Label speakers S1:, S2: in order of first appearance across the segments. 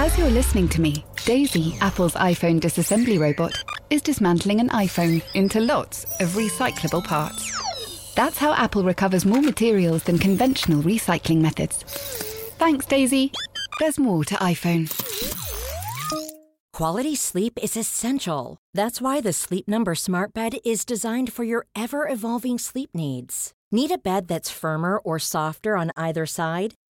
S1: As you're listening to me, Daisy, Apple's iPhone disassembly robot, is dismantling an iPhone into lots of recyclable parts. That's how Apple recovers more materials than conventional recycling methods. Thanks, Daisy. There's more to iPhone.
S2: Quality sleep is essential. That's why the Sleep Number Smart Bed is designed for your ever evolving sleep needs. Need a bed that's firmer or softer on either side?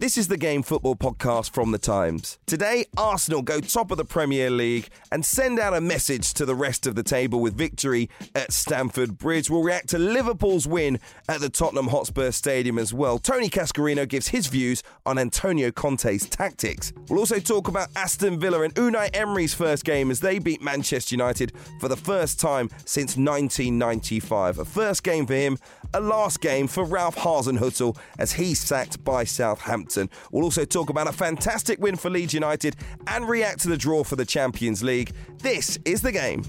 S3: This is the Game Football podcast from The Times. Today, Arsenal go top of the Premier League and send out a message to the rest of the table with victory at Stamford Bridge. We'll react to Liverpool's win at the Tottenham Hotspur Stadium as well. Tony Cascarino gives his views on Antonio Conte's tactics. We'll also talk about Aston Villa and Unai Emery's first game as they beat Manchester United for the first time since 1995. A first game for him, a last game for Ralph Hasenhüttl as he's sacked by Southampton. We'll also talk about a fantastic win for Leeds United and react to the draw for the Champions League. This is the game.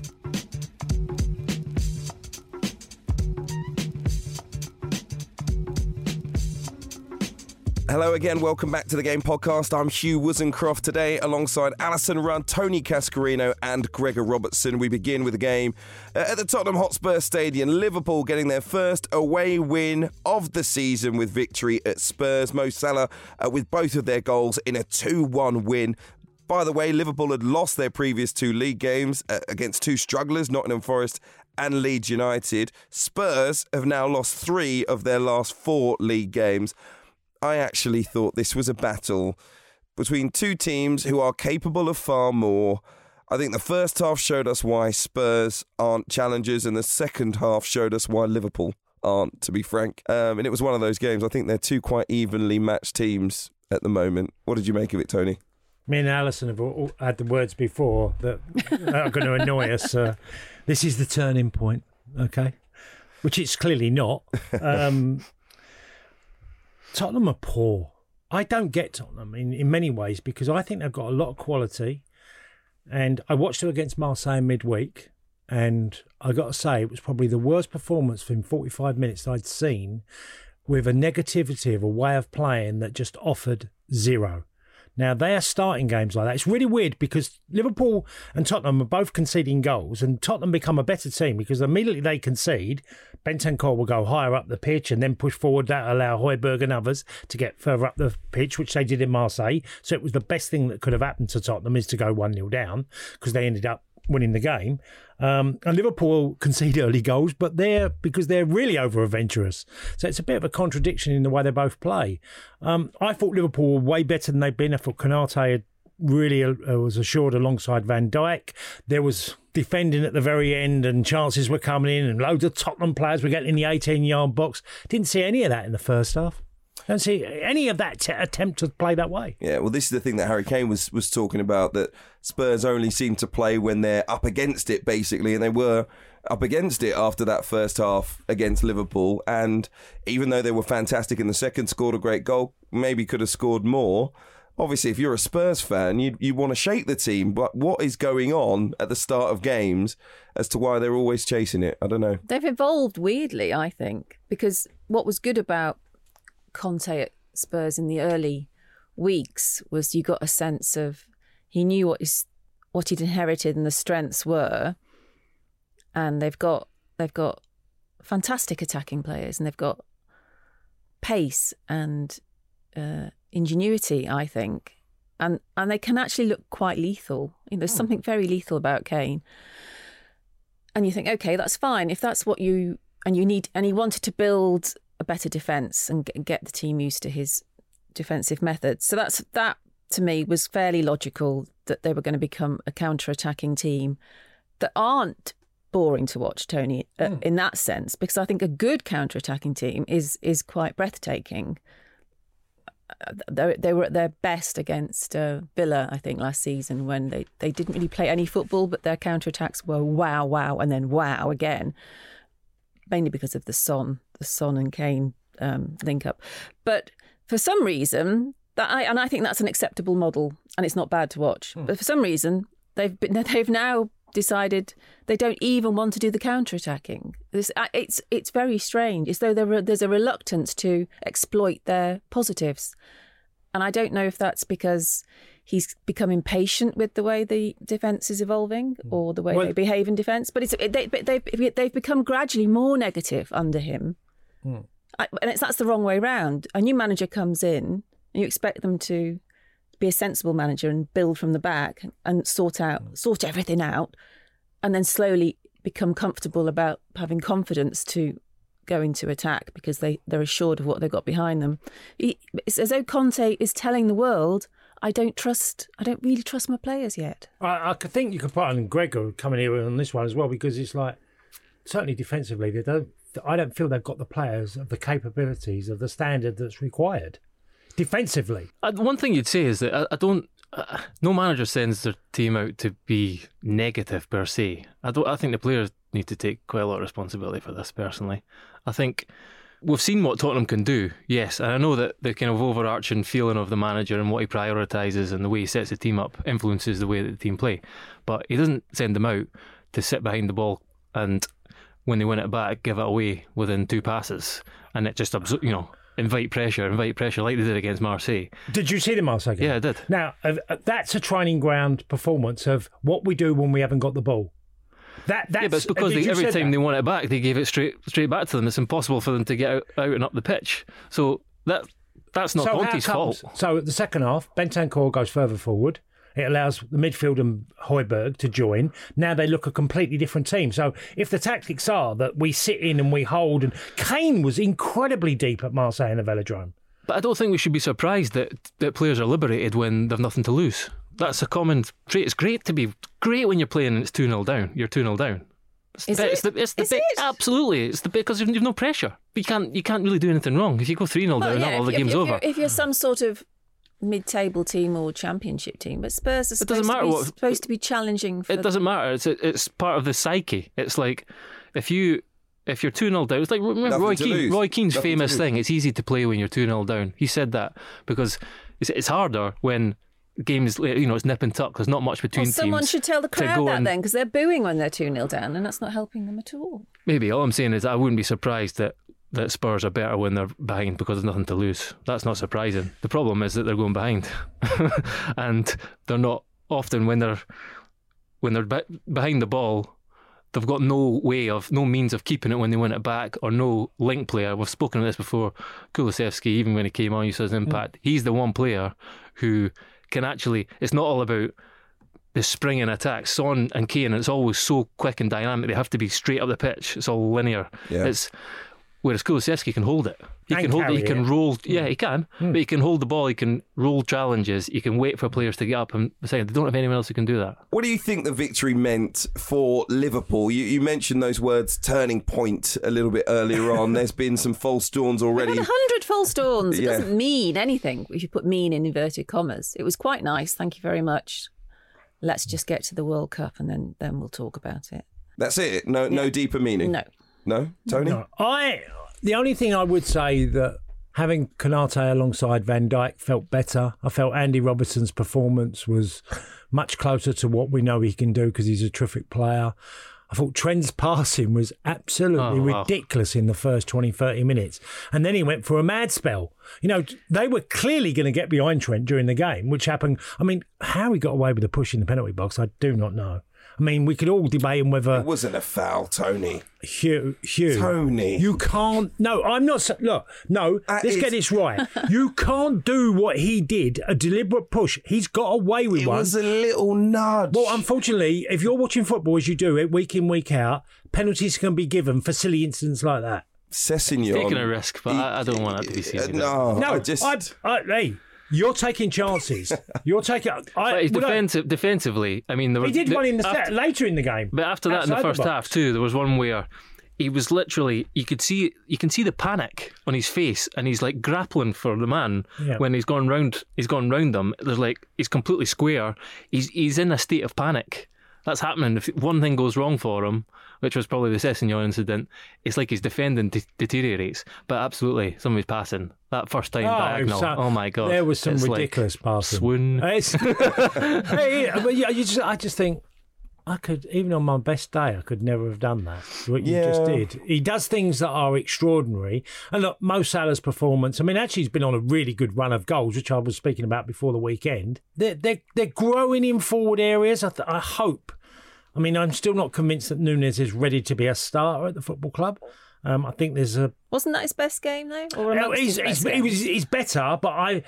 S3: Hello again, welcome back to the Game Podcast. I'm Hugh Woozencroft today alongside Alyson Rudd, Tony Cascarino, and Gregor Robertson. We begin with the game uh, at the Tottenham Hotspur Stadium. Liverpool getting their first away win of the season with victory at Spurs. Mo Salah uh, with both of their goals in a 2 1 win. By the way, Liverpool had lost their previous two league games uh, against two strugglers, Nottingham Forest and Leeds United. Spurs have now lost three of their last four league games. I actually thought this was a battle between two teams who are capable of far more. I think the first half showed us why Spurs aren't challengers, and the second half showed us why Liverpool aren't, to be frank. Um, and it was one of those games. I think they're two quite evenly matched teams at the moment. What did you make of it, Tony?
S4: Me and Alyson have all had the words before that are going to annoy us. Uh, this is the turning point, okay? Which it's clearly not. Um, Tottenham are poor. I don't get Tottenham in, in many ways because I think they've got a lot of quality. And I watched them against Marseille midweek, and I got to say, it was probably the worst performance in 45 minutes I'd seen with a negativity of a way of playing that just offered zero. Now they are starting games like that. It's really weird because Liverpool and Tottenham are both conceding goals, and Tottenham become a better team because immediately they concede, Bentancur will go higher up the pitch and then push forward. That allow Højbjerg and others to get further up the pitch, which they did in Marseille. So it was the best thing that could have happened to Tottenham is to go one 0 down because they ended up winning the game. Um, and Liverpool concede early goals, but they're because they're really over adventurous. So it's a bit of a contradiction in the way they both play. Um, I thought Liverpool were way better than they've been. I thought Konate had really uh, was assured alongside Van Dijk. There was defending at the very end, and chances were coming in, and loads of Tottenham players were getting in the 18 yard box. Didn't see any of that in the first half. Don't see any of that t- attempt to play that way.
S3: Yeah, well, this is the thing that Harry Kane was was talking about that Spurs only seem to play when they're up against it, basically, and they were up against it after that first half against Liverpool. And even though they were fantastic in the second, scored a great goal, maybe could have scored more. Obviously, if you're a Spurs fan, you you want to shake the team, but what is going on at the start of games as to why they're always chasing it? I don't know.
S5: They've evolved weirdly, I think, because what was good about Conte at Spurs in the early weeks was you got a sense of he knew what his what he'd inherited and the strengths were, and they've got they've got fantastic attacking players and they've got pace and uh, ingenuity. I think, and and they can actually look quite lethal. You know, there's something very lethal about Kane, and you think, okay, that's fine if that's what you and you need. And he wanted to build a better defence and get the team used to his defensive methods. So that's that to me was fairly logical that they were going to become a counter-attacking team that aren't boring to watch, Tony, uh,
S4: Mm.
S5: in that sense, because I think a good counter-attacking team is is quite breathtaking. They, they were at their best against uh, Villa, I think, last season when they, they didn't really play any football, but their counter attacks were wow, wow, and then wow again, mainly because of the Son, the Son and Kane um, link up. But for some reason, that I, and I think that's an acceptable model, and it's not bad to watch. But for some reason, they've been, they've now decided they don't even want to do the counter attacking. It's, uh, it's it's very strange. It's though there, there's a reluctance to exploit their positives, and I don't know if that's because he's become impatient with the way the defence is evolving hmm. or the way
S4: Well-
S5: they behave in defence. But it's they, they've, they've become gradually more negative under him, hmm. I, and it's that's the wrong way round. A new manager comes in, and you expect them to be a sensible manager and build from the back and sort out mm. sort everything out and then slowly become comfortable about having confidence to go into attack because they, they're assured of what they've got behind them. He- It's as though Conte is telling the world, I don't trust I don't really trust my players yet.
S4: I, I could think you could put on Gregor coming here on this one as well because it's like certainly defensively they don't. I don't feel they've got the players of the capabilities of the standard that's required defensively.
S6: Uh, one thing you'd say is that I, I don't. Uh, no manager sends their team out to be negative per se. I don't. I think the players need to take quite a lot of responsibility for this. Personally, I think we've seen what Tottenham can do. Yes, and I know that the kind of overarching feeling of the manager and what he prioritises and the way he sets the team up influences the way that the team play. But he doesn't send them out to sit behind the ball and when they win it back, give it away within two passes, and it just absor- you know invite pressure, invite pressure like they did against Marseille.
S4: Did you see the Marseille game?
S6: Yeah, I did.
S4: Now uh, uh, that's a training ground performance of what we do when we haven't got the ball. That that's
S6: yeah, but it's because they, every time
S4: that?
S6: they want it back, they gave it straight straight back to them. It's impossible for them to get out, out and up the pitch. So that that's not
S4: so
S6: Conte's fault.
S4: So at the second half, Bentancur goes further forward. It allows the midfield and Højbjerg to join. Now they look a completely different team. So if the tactics are that we sit in and we hold, and Kane was incredibly deep at Marseille in the Velodrome.
S6: But I don't think we should be surprised that, that players are liberated when they've nothing to lose. That's a common trait. It's great to be great when you're playing and it's 2 0 down. You're 2 0 down. It's
S5: Is
S6: the,
S5: it?
S6: It's the, it's the
S5: Is
S6: bit,
S5: it?
S6: Absolutely. It's the because you've, you've no pressure. You can't, you can't really do anything wrong. If you go 3 0
S5: Well,
S6: down,
S5: yeah,
S6: all the
S5: if,
S6: game's
S5: if,
S6: over.
S5: You're, if you're some sort of mid-table team or championship team, but Spurs are
S6: It
S5: supposed,
S6: doesn't matter
S5: to, be,
S6: what-
S5: supposed to be challenging. For
S6: It doesn't matter. It's it's part of the psyche. It's like if you if you're two 0 down, it's like remember
S3: Nothing
S6: Roy Keane. Roy Keane's
S3: Nothing
S6: famous thing. It's easy to play when you're two 0 down. He said that because it's, it's harder when games you know it's nip and tuck. There's not much between
S5: Well, someone
S6: teams.
S5: should tell the crowd
S6: go
S5: that
S6: and-
S5: then, because they're booing when they're 2 0 down, and that's not helping them at all.
S6: Maybe all I'm saying is I wouldn't be surprised that. That Spurs are better when they're behind because there's nothing to lose. That's not surprising. The problem is that they're going behind, and they're not often when they're when they're be- behind the ball. They've got no way of, no means of keeping it when they win it back, or no link player. We've spoken of this before. Kulusevski, even when he came on, you saw his impact. He's the one player who can actually. It's not all about the springing attacks. Son and Kane, it's always so quick and dynamic. They have to be straight up the pitch. It's all linear.
S3: Yeah.
S6: It's whereas Kulusevski can hold it. He
S4: And
S6: can hold it. He can
S4: it. Hmm.
S6: roll. Yeah, he can. But he can hold the ball. He can roll challenges. He can wait for players to get up. And say they don't have anyone else who can do that.
S3: What do you think the victory meant for Liverpool? You, you mentioned those words "turning point" a little bit earlier on. There's been some false dawns already.
S5: A hundred false dawns. It
S3: Yeah.
S5: doesn't mean anything if you put mean in inverted commas. It was quite nice. Thank you very much. Let's just get to the World Cup and then then we'll talk about it.
S3: That's it. No, no deeper meaning.
S5: No.
S3: No, Tony.
S4: No, I the only thing I would say that having Konate alongside Van Dijk felt better. I felt Andy Robertson's performance was much closer to what we know he can do because he's a terrific player. I thought Trent's passing was absolutely
S6: Oh, wow.
S4: ridiculous in the first 20, 30 minutes. And then he went for a mad spell. You know, they were clearly going to get behind Trent during the game, which happened. I mean, how he got away with the push in the penalty box, I do not know. I mean, we could all debate on whether
S3: It wasn't a foul, Tony.
S4: Hugh, Hugh,
S3: Tony.
S4: you can't. No, I'm not. Look, no.
S3: That
S4: let's
S3: is-
S4: get this right. you can't do what he did. A deliberate push. He's got away with
S3: It
S4: one.
S3: was a little nudge.
S4: well, unfortunately, if you're watching football as you do it week in week out, penalties can be given for silly incidents like that.
S3: Sessegnon.
S6: Taking a risk, but I, I don't want that to be seen.
S3: Uh, no,
S4: No,
S3: I just.
S4: I, I, hey, you're taking chances. you're taking. I,
S6: But he's
S4: well, I-
S6: defensive, defensively. I mean, there
S4: he did
S6: the-
S4: one in the
S6: after-
S4: set later in the game.
S6: But after that, in the
S4: Outside the
S6: first half too, there was one where he was literally you could see you can see the panic on his face and he's like grappling for the man
S4: Yeah.
S6: when he's gone round he's gone round them there's like he's completely square he's he's in a state of panic that's happening if one thing goes wrong for him which was probably the Sessegnon incident it's like his defending de- deteriorates but absolutely somebody's passing that first time
S4: Oh,
S6: diagonal
S4: so-
S6: oh my god
S4: There was some
S6: It's like
S4: ridiculous passing.
S6: swoon
S4: It's- hey, but yeah, you just, I just think I could, even on my best day, I could never have done that. What you just did. He does things that are extraordinary. And look, Mo Salah's performance. I mean, actually, he's been on a really good run of goals, which I was speaking about before the weekend. They're they're, they're growing in forward areas. I, th- I hope. I mean, I'm still not convinced that Nunez is ready to be a starter at the football club. Um, I think there's a
S5: Wasn't that his best game though? Or
S4: no, he's, he's, he was, he's better, but I,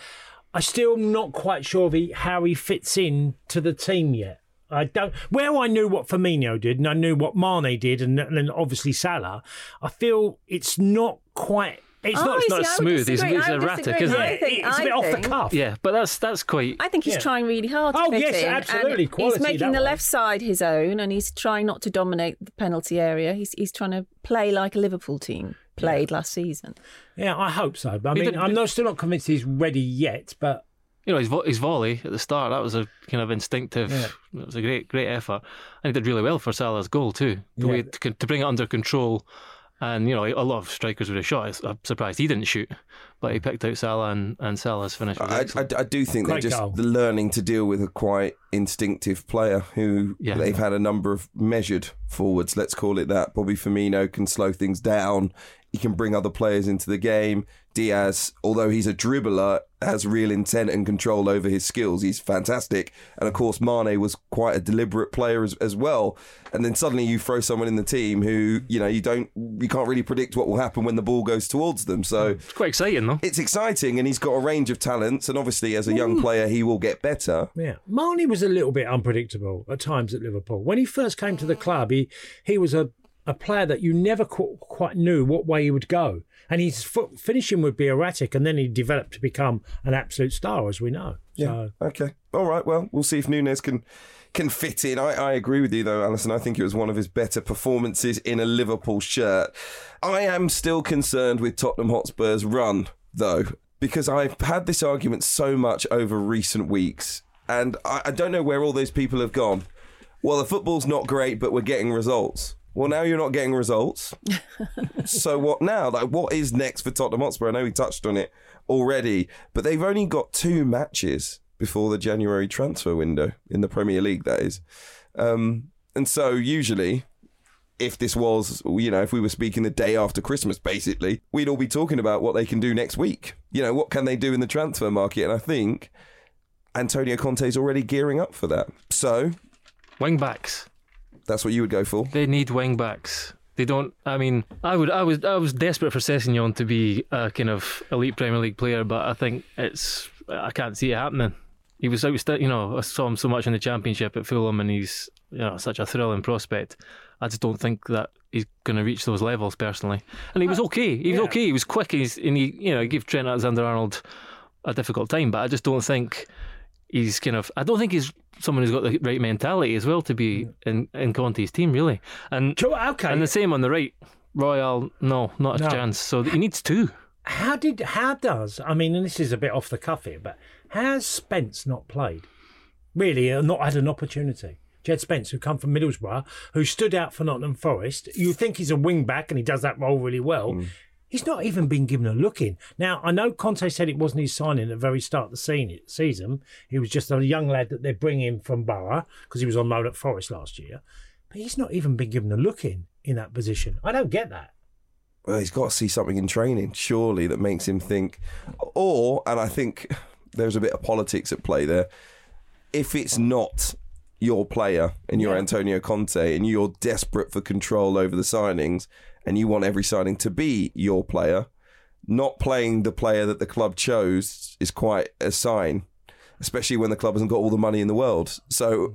S4: I still not quite sure of he, how he fits in to the team yet. I don't. Where I knew what Firmino did, and I knew what Mane did, and, and then obviously Salah. I feel it's not quite. It's
S5: Oh,
S4: not. It's
S5: you
S4: not.
S5: see,
S6: smooth. He's-
S5: disagree.
S6: he's
S5: I
S6: erratic, isn't
S5: I
S6: he?
S5: think-
S4: it's a
S5: I
S4: bit off the cuff.
S6: yeah but that's that's quite
S5: I think he's
S4: Yeah.
S5: trying really hard to
S4: Oh,
S5: fit
S4: yes,
S5: in.
S4: absolutely. Quality
S5: he's making the
S4: way.
S5: left side his own, and he's trying not to dominate the penalty area. He's he's trying to play like a Liverpool team played last season.
S4: Yeah, I hope so. But I mean, I'm not still not convinced he's ready yet. But
S6: you know his, vo- his volley at the start that was a kind of instinctive
S4: Yeah.
S6: it was a great great effort and he did really well for Salah's goal too the
S4: Yeah.
S6: way to, to bring it under control and you know a lot of strikers would have shot I'm surprised he didn't shoot but he picked out Salah and, and Salah's finish
S3: I. I, I do think they're just
S4: goal.
S3: learning to deal with a quite instinctive player who
S6: Yeah.
S3: they've had a number of measured forwards, let's call it that. Bobby Firmino can slow things down. He can bring other players into the game. Diaz, although he's a dribbler, has real intent and control over his skills. He's fantastic. And of course, Mane was quite a deliberate player as, as well. And then suddenly you throw someone in the team who, you know, you don't, you can't really predict what will happen when the ball goes towards them. So hmm.
S6: it's quite exciting though
S3: it's exciting and he's got a range of talents and obviously as a young hmm. player he will get better
S4: Yeah, Mane was a little bit unpredictable at times at Liverpool. When he first came to the club, he he was a, a player that you never qu- quite knew what way he would go, and his foot finishing would be erratic, and then he developed to become an absolute star, as we know. So,
S3: okay. All right well we'll see if Nunez can can fit in. I, I agree with you though Alyson. I think it was one of his better performances in a Liverpool shirt. I am still concerned with Tottenham Hotspur's run though because I've had this argument so much over recent weeks and I, I don't know where all those people have gone. Well the football's not great but we're getting results well now you're not getting results so what now? Like, what is next for Tottenham Hotspur? I know we touched on it already, but they've only got two matches before the January transfer window in the Premier League. That is, um, and so usually. If this was, you know, if we were speaking the day after Christmas, basically, we'd all be talking about what they can do next week. You know, what can they do in the transfer market? And I think Antonio Conte's already gearing up for that. So
S6: wing backs
S3: that's what you would go for.
S6: They need wing backs. They don't. I mean, I would. I was. I was desperate for Sessegnon to be a kind of elite Premier League player, but I think it's. I can't see it happening. He was outstanding. You know, I saw him so much in the Championship at Fulham, and he's you know such a thrilling prospect. I just don't think that he's going to reach those levels personally. And he was okay. He was
S4: yeah.
S6: okay. He was quick. He's and he you know he gave Trent Alexander-Arnold a difficult time, but I just don't think he's kind of. I don't think he's someone who's got the right mentality as well to be in in Conte's team really. And
S4: okay.
S6: and the same on the right. Royal, no, not a
S4: No.
S6: chance. So he needs two.
S4: how did how does I mean, and this is a bit off the cuff here, but has Spence not played? Really, uh, not had an opportunity. Jed Spence, who come from Middlesbrough, who stood out for Nottingham Forest. You think he's a wing back and he does that role really well. He's not even been given a look in. Now, I know Conte said it wasn't his signing at the very start of the scene- season. He was just a young lad that they bring in from Borough because he was on loan at Forest last year. But he's not even been given a look in in that position. I don't get that.
S3: well, he's got to see something in training, surely, that makes him think. Or, and I think there's a bit of politics at play there. If it's not your player and you're
S4: Yeah.
S3: Antonio Conte and you're desperate for control over the signings and you want every signing to be your player, not playing the player that the club chose is quite a sign, especially when the club hasn't got all the money in the world. So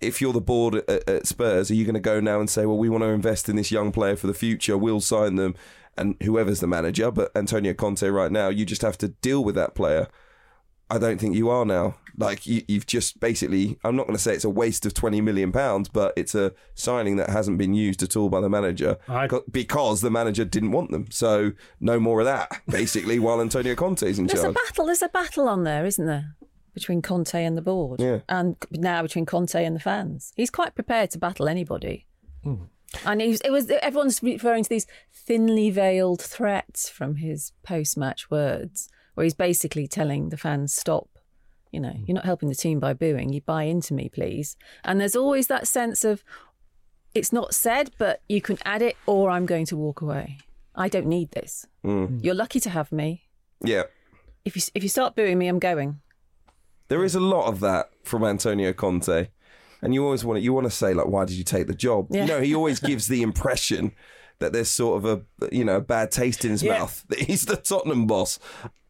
S3: if you're the board at, at Spurs, are you going to go now and say, well, we want to invest in this young player for the future, we'll sign them, and whoever's the manager, but Antonio Conte right now, you just have to deal with that player. I don't think you are now like you, you've just basically. I'm not going to say it's a waste of twenty million pounds, but it's a signing that hasn't been used at all by the manager
S4: I-
S3: because the manager didn't want them. So no more of that. Basically, while Antonio Conte's in
S5: There's a battle. There's a battle on there, isn't there, between Conte and the board,
S3: Yeah.
S5: and now between Conte and the fans. He's quite prepared to battle anybody.
S3: Hmm.
S5: And he was, it was everyone's referring to these thinly veiled threats from his post-match words, where he's basically telling the fans, "Stop, you know, you're not helping the team by booing. You buy into me, please." And there's always that sense of it's not said, but you can add it, or I'm going to walk away. I don't need this.
S3: Hmm.
S5: You're lucky to have me
S3: Yeah.
S5: if you if you start booing me, I'm going.
S3: There is a lot of that from Antonio Conte, and you always want to, you want to say like, why did you take the job?
S5: Yeah.
S3: You know, he always gives the impression that there's sort of a you know a bad taste in his
S4: Yeah.
S3: mouth that he's the Tottenham boss.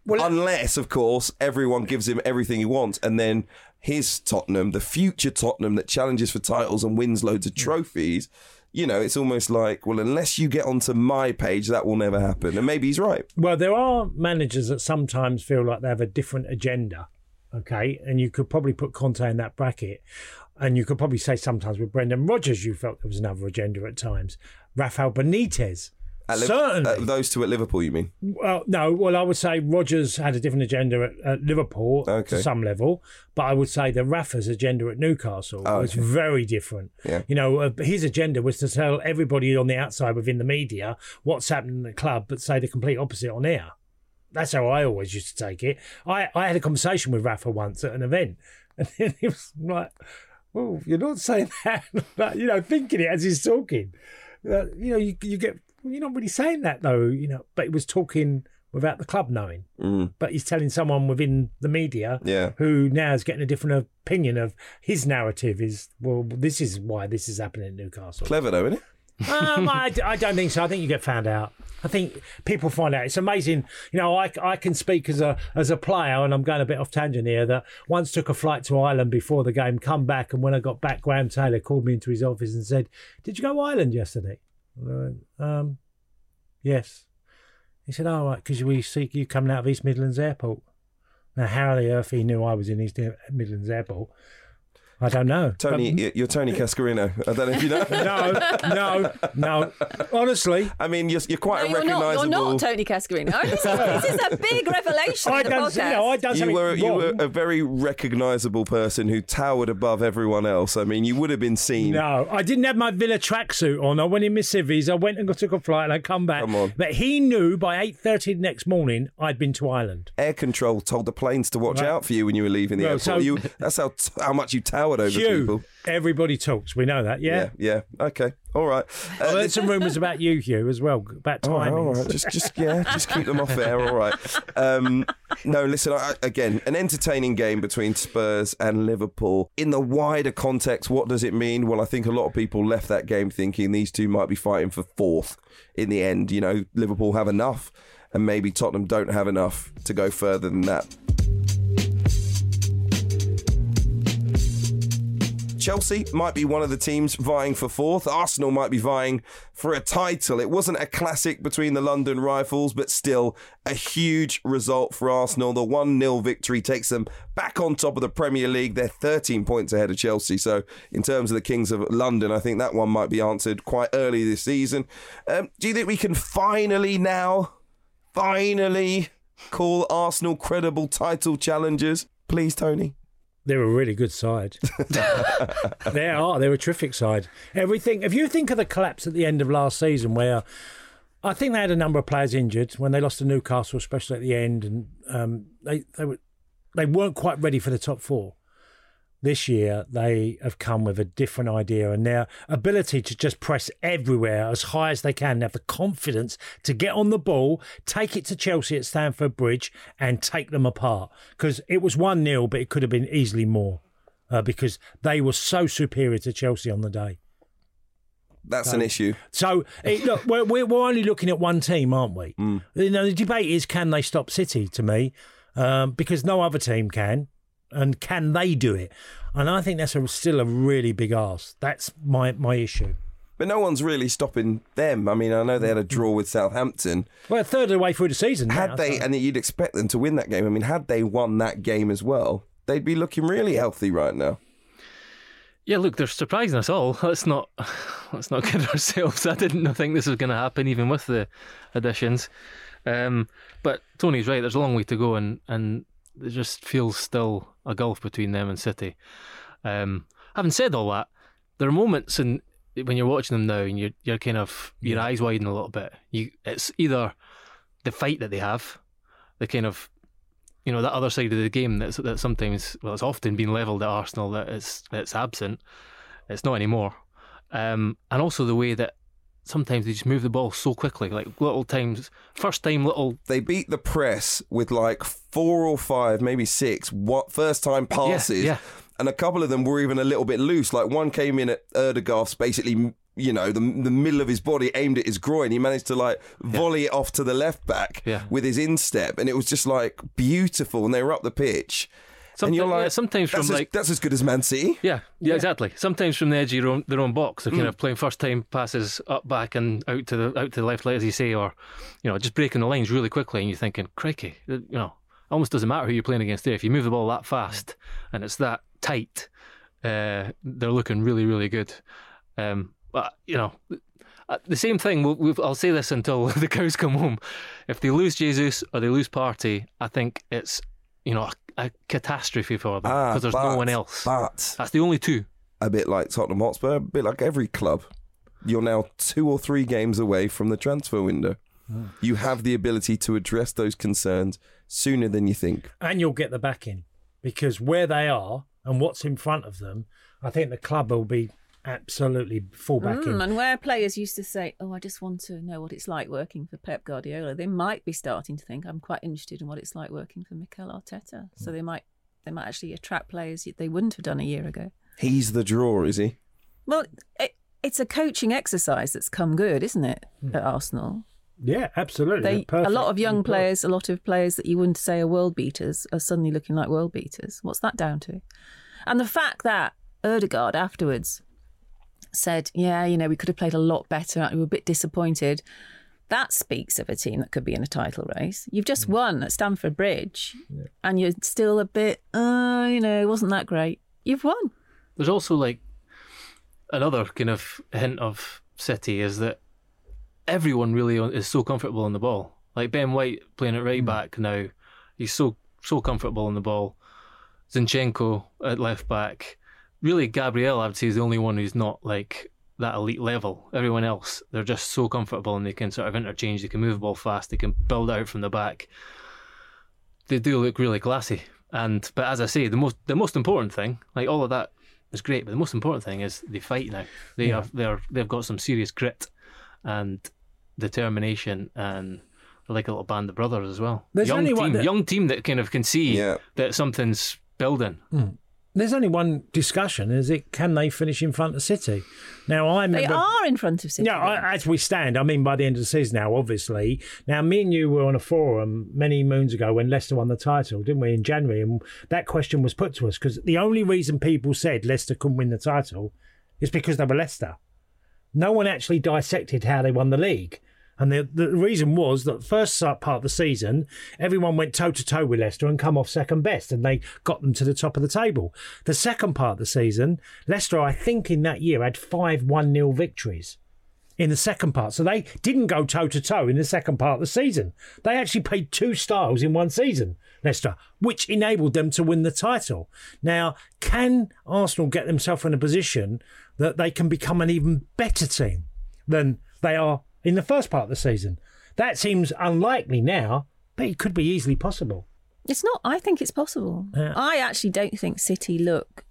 S3: Unless, of course, everyone gives him everything he wants, and then his Tottenham, the future Tottenham that challenges for titles and wins loads of trophies. You know, it's almost like, well, unless you get onto my page, that will never happen. And maybe he's right.
S4: Well, there are managers that sometimes feel like they have a different agenda. Okay, and you could probably put Conte in that bracket, and you could probably say sometimes with Brendan Rodgers, you felt there was another agenda at times. Rafael Benitez,
S3: At Liv-
S4: certainly.
S3: uh, those two at Liverpool, you mean?
S4: Well, no. Well, I would say Rodgers had a different agenda at, at Liverpool
S3: Okay.
S4: to some level, but I would say that Rafa's agenda at Newcastle
S3: Oh,
S4: was
S3: okay.
S4: very different.
S3: Yeah.
S4: You know, uh, his agenda was to tell everybody on the outside within the media what's happening in the club, but say the complete opposite on air. That's how I always used to take it. I, I had a conversation with Rafa once at an event, and then he was like, "Well, you're not saying that," but you know, thinking it as he's talking. Uh, you know, you, you get well, you're not really saying that though. You know, but he was talking without the club knowing.
S3: Mm,
S4: But he's telling someone within the media
S3: yeah.
S4: who now is getting a different opinion of his narrative. Is well, this is why this is happening in Newcastle.
S3: Clever though, isn't it?
S4: um, I, I don't think so. I think you get found out. I think people find out. It's amazing. You know, I, I can speak as a as a player, and I'm going a bit off tangent here. That once took a flight to Ireland before the game, come back, and when I got back, Graham Taylor called me into his office and said, "Did you go Ireland yesterday?" And I went, um, yes. He said, "Oh, right, because we see you coming out of East Midlands Airport." Now, how the earth he knew I was in East Midlands Airport, I don't know.
S3: Tony,
S4: But-
S3: y- you're Tony Cascarino. I don't know if you know.
S4: no, no, no. Honestly,
S3: I mean, you're, you're quite
S5: No,
S3: a
S5: you're not.
S3: recognisable.
S5: You're not Tony Cascarino. Oh, this is, this is a big revelation
S4: I
S5: in the
S4: done,
S5: podcast.
S4: you know, I done
S3: You
S4: something
S3: were you were a very recognisable person who towered above everyone else. I mean, you would have been seen.
S4: No, I didn't have my Villa tracksuit on. I went in my civvies. I went and got, took a flight and I come back.
S3: Come on.
S4: But he knew by eight thirty the next morning I'd been to Ireland.
S3: Air control told the planes to watch
S4: Right.
S3: out for you when you were leaving the
S4: Well,
S3: airport.
S4: so-
S3: you, that's how how much you towered over
S4: Hugh,
S3: people.
S4: everybody talks. We know that. Yeah.
S3: yeah, yeah. Okay, all right. Uh,
S4: I heard some rumours about you, Hugh, as well about
S3: All right, all right. Just, just yeah, just keep them off air. All right. Um, no, listen. I, again, an entertaining game between Spurs and Liverpool. In the wider context, what does it mean? Well, I think a lot of people left that game thinking these two might be fighting for fourth. In the end, you know, Liverpool have enough, and maybe Tottenham don't have enough to go further than that. Chelsea might be one of the teams vying for fourth. Arsenal might be vying for a title. It wasn't a classic between the London Rifles, but still a huge result for Arsenal. The 1 0 victory takes them back on top of the Premier League. They're 13 points ahead of Chelsea. So, in terms of the Kings of London, I think that one might be answered quite early this season. Um, do you think we can finally now, finally call Arsenal credible title challengers? Please, Tony.
S4: They're a really good side. they are. They're a terrific side. Everything. If you think of the collapse at the end of last season, where I think they had a number of players injured when they lost to Newcastle, especially at the end, and um, they they were they weren't quite ready for the top four. This year, they have come with a different idea and their ability to just press everywhere as high as they can. They have the confidence to get on the ball, take it to Chelsea at Stamford Bridge, and take them apart. Because it was 1 0, but it could have been easily more uh, because they were so superior to Chelsea on the day.
S3: That's an issue.
S4: So it, look, we're, we're we're only looking at one team, aren't we?
S3: Mm.
S4: You know, the debate is can they stop City? To me, um, because no other team can, and can they do it? And I think that's a, still a really big ask. That's my my issue.
S3: But no one's really stopping them. I mean, I know they had a draw with Southampton.
S4: Well, a third of the way through the season.
S3: Had
S4: now,
S3: they,
S4: so-
S3: and you'd expect them to win that game. I mean, had they won that game as well, they'd be looking really healthy right now.
S6: Yeah, look, they're surprising us all. Let's not let's not kid ourselves. I didn't think this was going to happen, even with the additions. Um, but Tony's right. There's a long way to go, and and it just feels still a gulf between them and City. Um, having said all that, there are moments in when you're watching them now, and you're you're kind of your eyes widen a little bit. You it's either the fight that they have, the kind of you know that other side of the game that's that sometimes well it's often been levelled at Arsenal that it's it's absent. It's not anymore, um, and also the way that sometimes they just move the ball so quickly, like little times, first time little
S3: They beat the press with like four or five, maybe six, what first time passes.
S6: yeah.
S3: And a couple of them were even a little bit loose. Like one came in at Ødegaard's basically, you know, the, the middle of his body aimed at his groin. He managed to like volley it off to the left back
S6: Yeah.
S3: with his instep. And it was just like beautiful. And they were up the pitch. And you're
S6: Sometimes-
S3: like,
S6: yeah, sometimes from
S3: as,
S6: like
S3: that's as good as Man City.
S6: Yeah, yeah, exactly. Sometimes from the edge of your own, their own box, they're kind
S3: Mm.
S6: of playing first time passes up, back, and out to the out to the left, like as you say, or you know, just breaking the lines really quickly, and you're thinking, crikey, you know, almost doesn't matter who you're playing against there. If you move the ball that fast and it's that tight, uh, they're looking really, really good. Um, but you know. uh, The same thing. We'll, we've, I'll say this until the cows come home. If they lose Jesus or they lose Partey, I think it's you know a, a catastrophe for them
S3: Ah,
S6: because there's
S3: but,
S6: no one else.
S3: But
S6: That's the only two.
S3: a bit like Tottenham Hotspur, a bit like every club. You're now two or three games away from the transfer window. You have the ability to address those concerns sooner than you think.
S4: and you'll get the backing because where they are and what's in front of them, I think the club will be absolutely fall backing.
S5: Mm, and where players used to say, "Oh, I just want to know what it's like working for Pep Guardiola," they might be starting to think, "I'm quite interested in what it's like working for Mikel Arteta." So they might they might actually attract players they wouldn't have done a year ago.
S3: He's the draw, is he?
S5: Well, it, it's a coaching exercise that's come good, isn't it, at Arsenal?
S4: yeah, absolutely.
S5: They, a lot of young
S4: They're
S5: players, a lot of players that you wouldn't say are world beaters, are suddenly looking like world beaters. What's that down to? And the fact that Ødegaard afterwards said, "Yeah, you know, we could have played a lot better. We were a bit disappointed." That speaks of a team that could be in a title race. You've just won at Stamford Bridge, and you're still a bit, uh, you know, it wasn't that great. You've won.
S6: There's also like another kind of hint of City is that everyone really is so comfortable on the ball. Like Ben White playing it right back now, he's so so comfortable on the ball. Zinchenko at left back, really Gabriel, I would say, is the only one who's not like that elite level. Everyone else, they're just so comfortable and they can sort of interchange. They can move the ball fast. They can build out from the back. They do look really classy. And but as I say, the most the most important thing, like all of that is great, but the most important thing is they fight now. They have they're they've got some serious grit and determination and like a little band of brothers as well.
S4: There's
S6: young team,
S4: that-
S6: young team that kind of can see
S3: Yeah.
S6: that something's building. Hmm.
S4: There's only one discussion: is it can they finish in front of City? Now I
S5: mean
S4: They
S5: are in front of City.
S4: Yeah, I, as we stand, I mean, by the end of the season now, obviously. Now, me and you were on a forum many moons ago when Leicester won the title, didn't we, in January? And that question was put to us because the only reason people said Leicester couldn't win the title is because they were Leicester. No one actually dissected how they won the league. And the, the reason was that first part of the season, everyone went toe to toe with Leicester and come off second best, and they got them to the top of the table. The second part of the season, Leicester, I think, in that year had five 1 0 victories in the second part. So they didn't go toe to toe in the second part of the season. They actually played two styles in one season, Leicester, which enabled them to win the title. Now, can Arsenal get themselves in a position that they can become an even better team than they are in the first part of the season? That seems unlikely now, but it could be easily possible.
S5: It's not. I think it's possible.
S4: Yeah.
S5: I actually don't think City look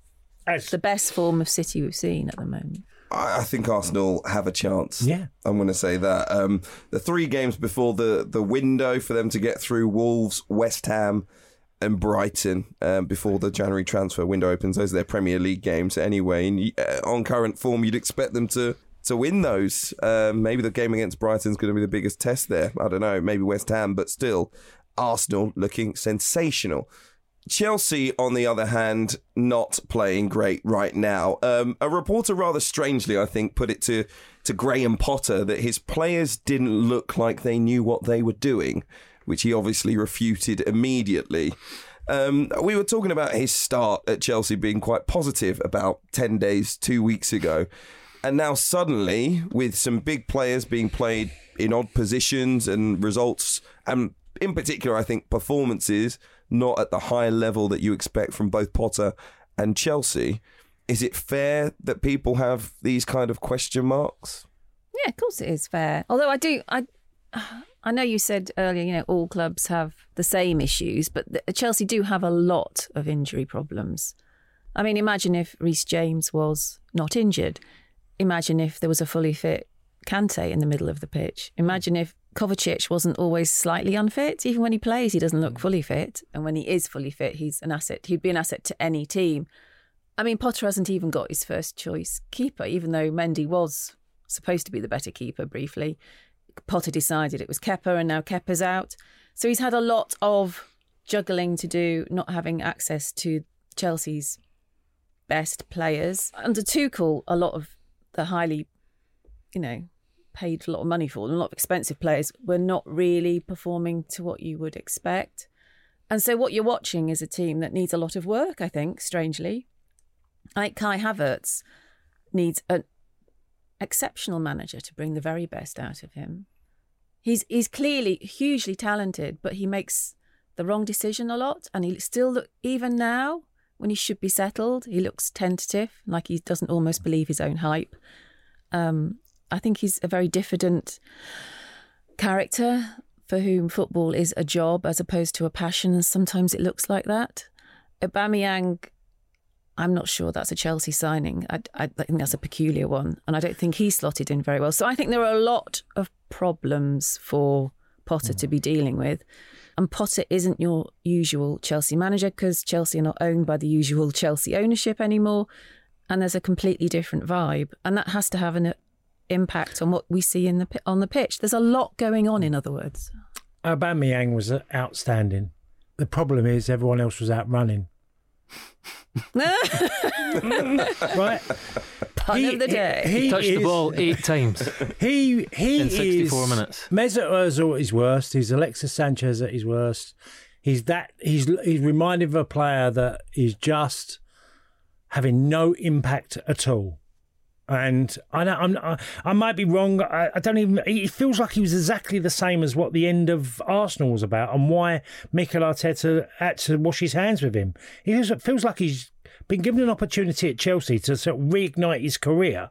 S4: As,
S5: the best form of City we've seen at the moment.
S3: I I think Arsenal have a chance.
S4: Yeah.
S3: I'm going to say that. Um, the three games before the, the window for them to get through Wolves, West Ham, and Brighton um, before the January transfer window opens. Those are their Premier League games anyway. And uh, on current form, you'd expect them to to win those. Um, maybe the game against Brighton's going to be the biggest test there. I don't know. Maybe West Ham, but still, Arsenal looking sensational. Chelsea, on the other hand, not playing great right now. Um, a reporter, rather strangely, I think, put it to to Graham Potter that his players didn't look like they knew what they were doing, which he obviously refuted immediately. Um, we were talking about his start at Chelsea being quite positive about 10 days, two weeks ago. And now, suddenly, with some big players being played in odd positions and results, and in particular, I think performances not at the high level that you expect from both Potter and Chelsea, is it fair that people have these kind of question marks?
S5: Yeah, of course it is fair. Although I do, I, I know you said earlier, you know, all clubs have the same issues, but the, Chelsea do have a lot of injury problems. I mean, imagine if Reece James was not injured. Imagine if there was a fully fit Kante in the middle of the pitch. Imagine if Kovacic wasn't always slightly unfit. Even when he plays, he doesn't look mm. fully fit. And when he is fully fit, he's an asset. He'd be an asset to any team. I mean, Potter hasn't even got his first choice keeper, even though Mendy was supposed to be the better keeper briefly. Potter decided it was Kepa, and now Kepa's out. So he's had a lot of juggling to do, not having access to Chelsea's best players. Under Tuchel, a lot of the highly, you know, paid a lot of money for them, a lot of expensive players were not really performing to what you would expect. And so what you're watching is a team that needs a lot of work, I think, strangely. Like Kai Havertz needs an exceptional manager to bring the very best out of him. He's he's clearly hugely talented, but he makes the wrong decision a lot, and he still look even now when he should be settled, he looks tentative, like he doesn't almost believe his own hype. Um, I think he's a very diffident character for whom football is a job as opposed to a passion, and sometimes it looks like that. Aubameyang I'm not sure that's a Chelsea signing. I, I, think that's a peculiar one, and I don't think he slotted in very well. So I think there are a lot of problems for Potter to be dealing with. And Potter isn't your usual Chelsea manager because Chelsea are not owned by the usual Chelsea ownership anymore. And there's a completely different vibe. And that has to have an uh, impact on what we see in the on the pitch. There's a lot going on, in other words.
S4: Aubameyang was uh, outstanding. The problem is everyone else was out running. right?
S5: Pun he, of the day.
S6: He, he touched is, the ball eight times.
S4: He he
S6: in 64
S4: is,
S6: minutes.
S4: Mesut Ozil at his worst. He's Alexis Sanchez at his worst. He's that. He's he's reminded of a player that is just having no impact at all. And I know I'm, I, I might be wrong. I, I, don't even. It feels like he was exactly the same as what the end of Arsenal was about, and why Mikel Arteta had to wash his hands with him. It feels like he's been given an opportunity at Chelsea to sort of reignite his career.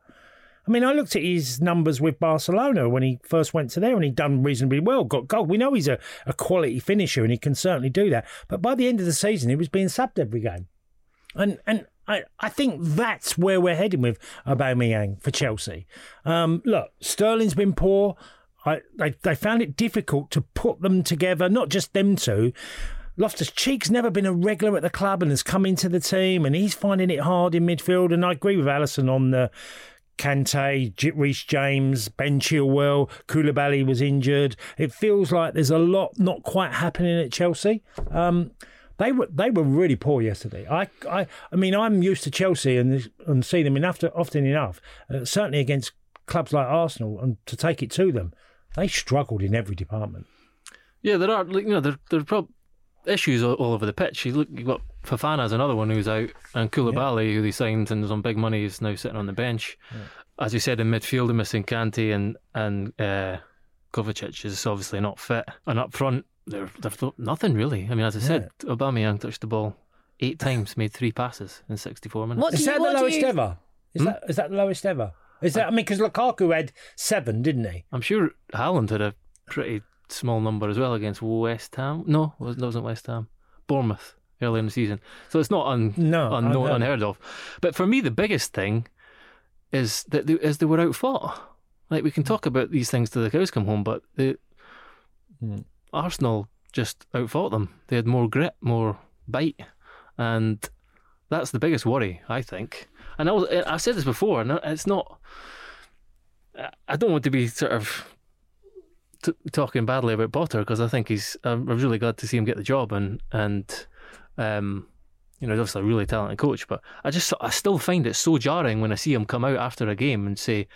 S4: I mean, I looked at his numbers with Barcelona when he first went to there, and he'd done reasonably well. Got gold. We know he's a, a quality finisher, and he can certainly do that. But by the end of the season, he was being subbed every game, and and I, I think that's where we're heading with Aubameyang for Chelsea. Um, look, Sterling's been poor. I, they, they found it difficult to put them together, not just them two. Loftus Cheek's never been a regular at the club and has come into the team, and he's finding it hard in midfield. And I agree with Alyson on the Kante, Reece James, Ben Chilwell, Koulibaly was injured. It feels like there's a lot not quite happening at Chelsea. Um, they were they were really poor yesterday. I I I mean I'm used to Chelsea and and see them enough to, often enough, uh, certainly against clubs like Arsenal, and to take it to them, they struggled in every department.
S6: Yeah, there are you know there there are issues all, all, over the pitch. You look, you've got Fofana as another one who's out, and Koulibaly, yeah. who they signed and is on big money, is now sitting on the bench. Yeah. As you said in midfield, they're missing Kante and and uh, Kovacic is obviously not fit, and up front they're, they're nothing really. I mean, as I said, yeah. Aubameyang touched the ball eight times, made three passes in 64 minutes.
S4: What is that you, the lowest you... ever? Is hmm? that is that the lowest ever? Is that I mean because Lukaku had seven, didn't he?
S6: I'm sure Haaland had a pretty small number as well against West Ham. No, it wasn't West Ham. Bournemouth early in the season. So it's not un, no, unknown, unheard of. But for me, the biggest thing is that they, is they were outfought. Like we can talk about these things till the cows come home, but the mm. Arsenal just outfought them. They had more grit, more bite, and that's the biggest worry, I think. And I, was, I said this before, and it's not. I don't want to be sort of t- talking badly about Potter because I think he's. I'm really glad to see him get the job, and and um, you know, he's obviously a really talented coach. But I just I still find it so jarring when I see him come out after a game and say,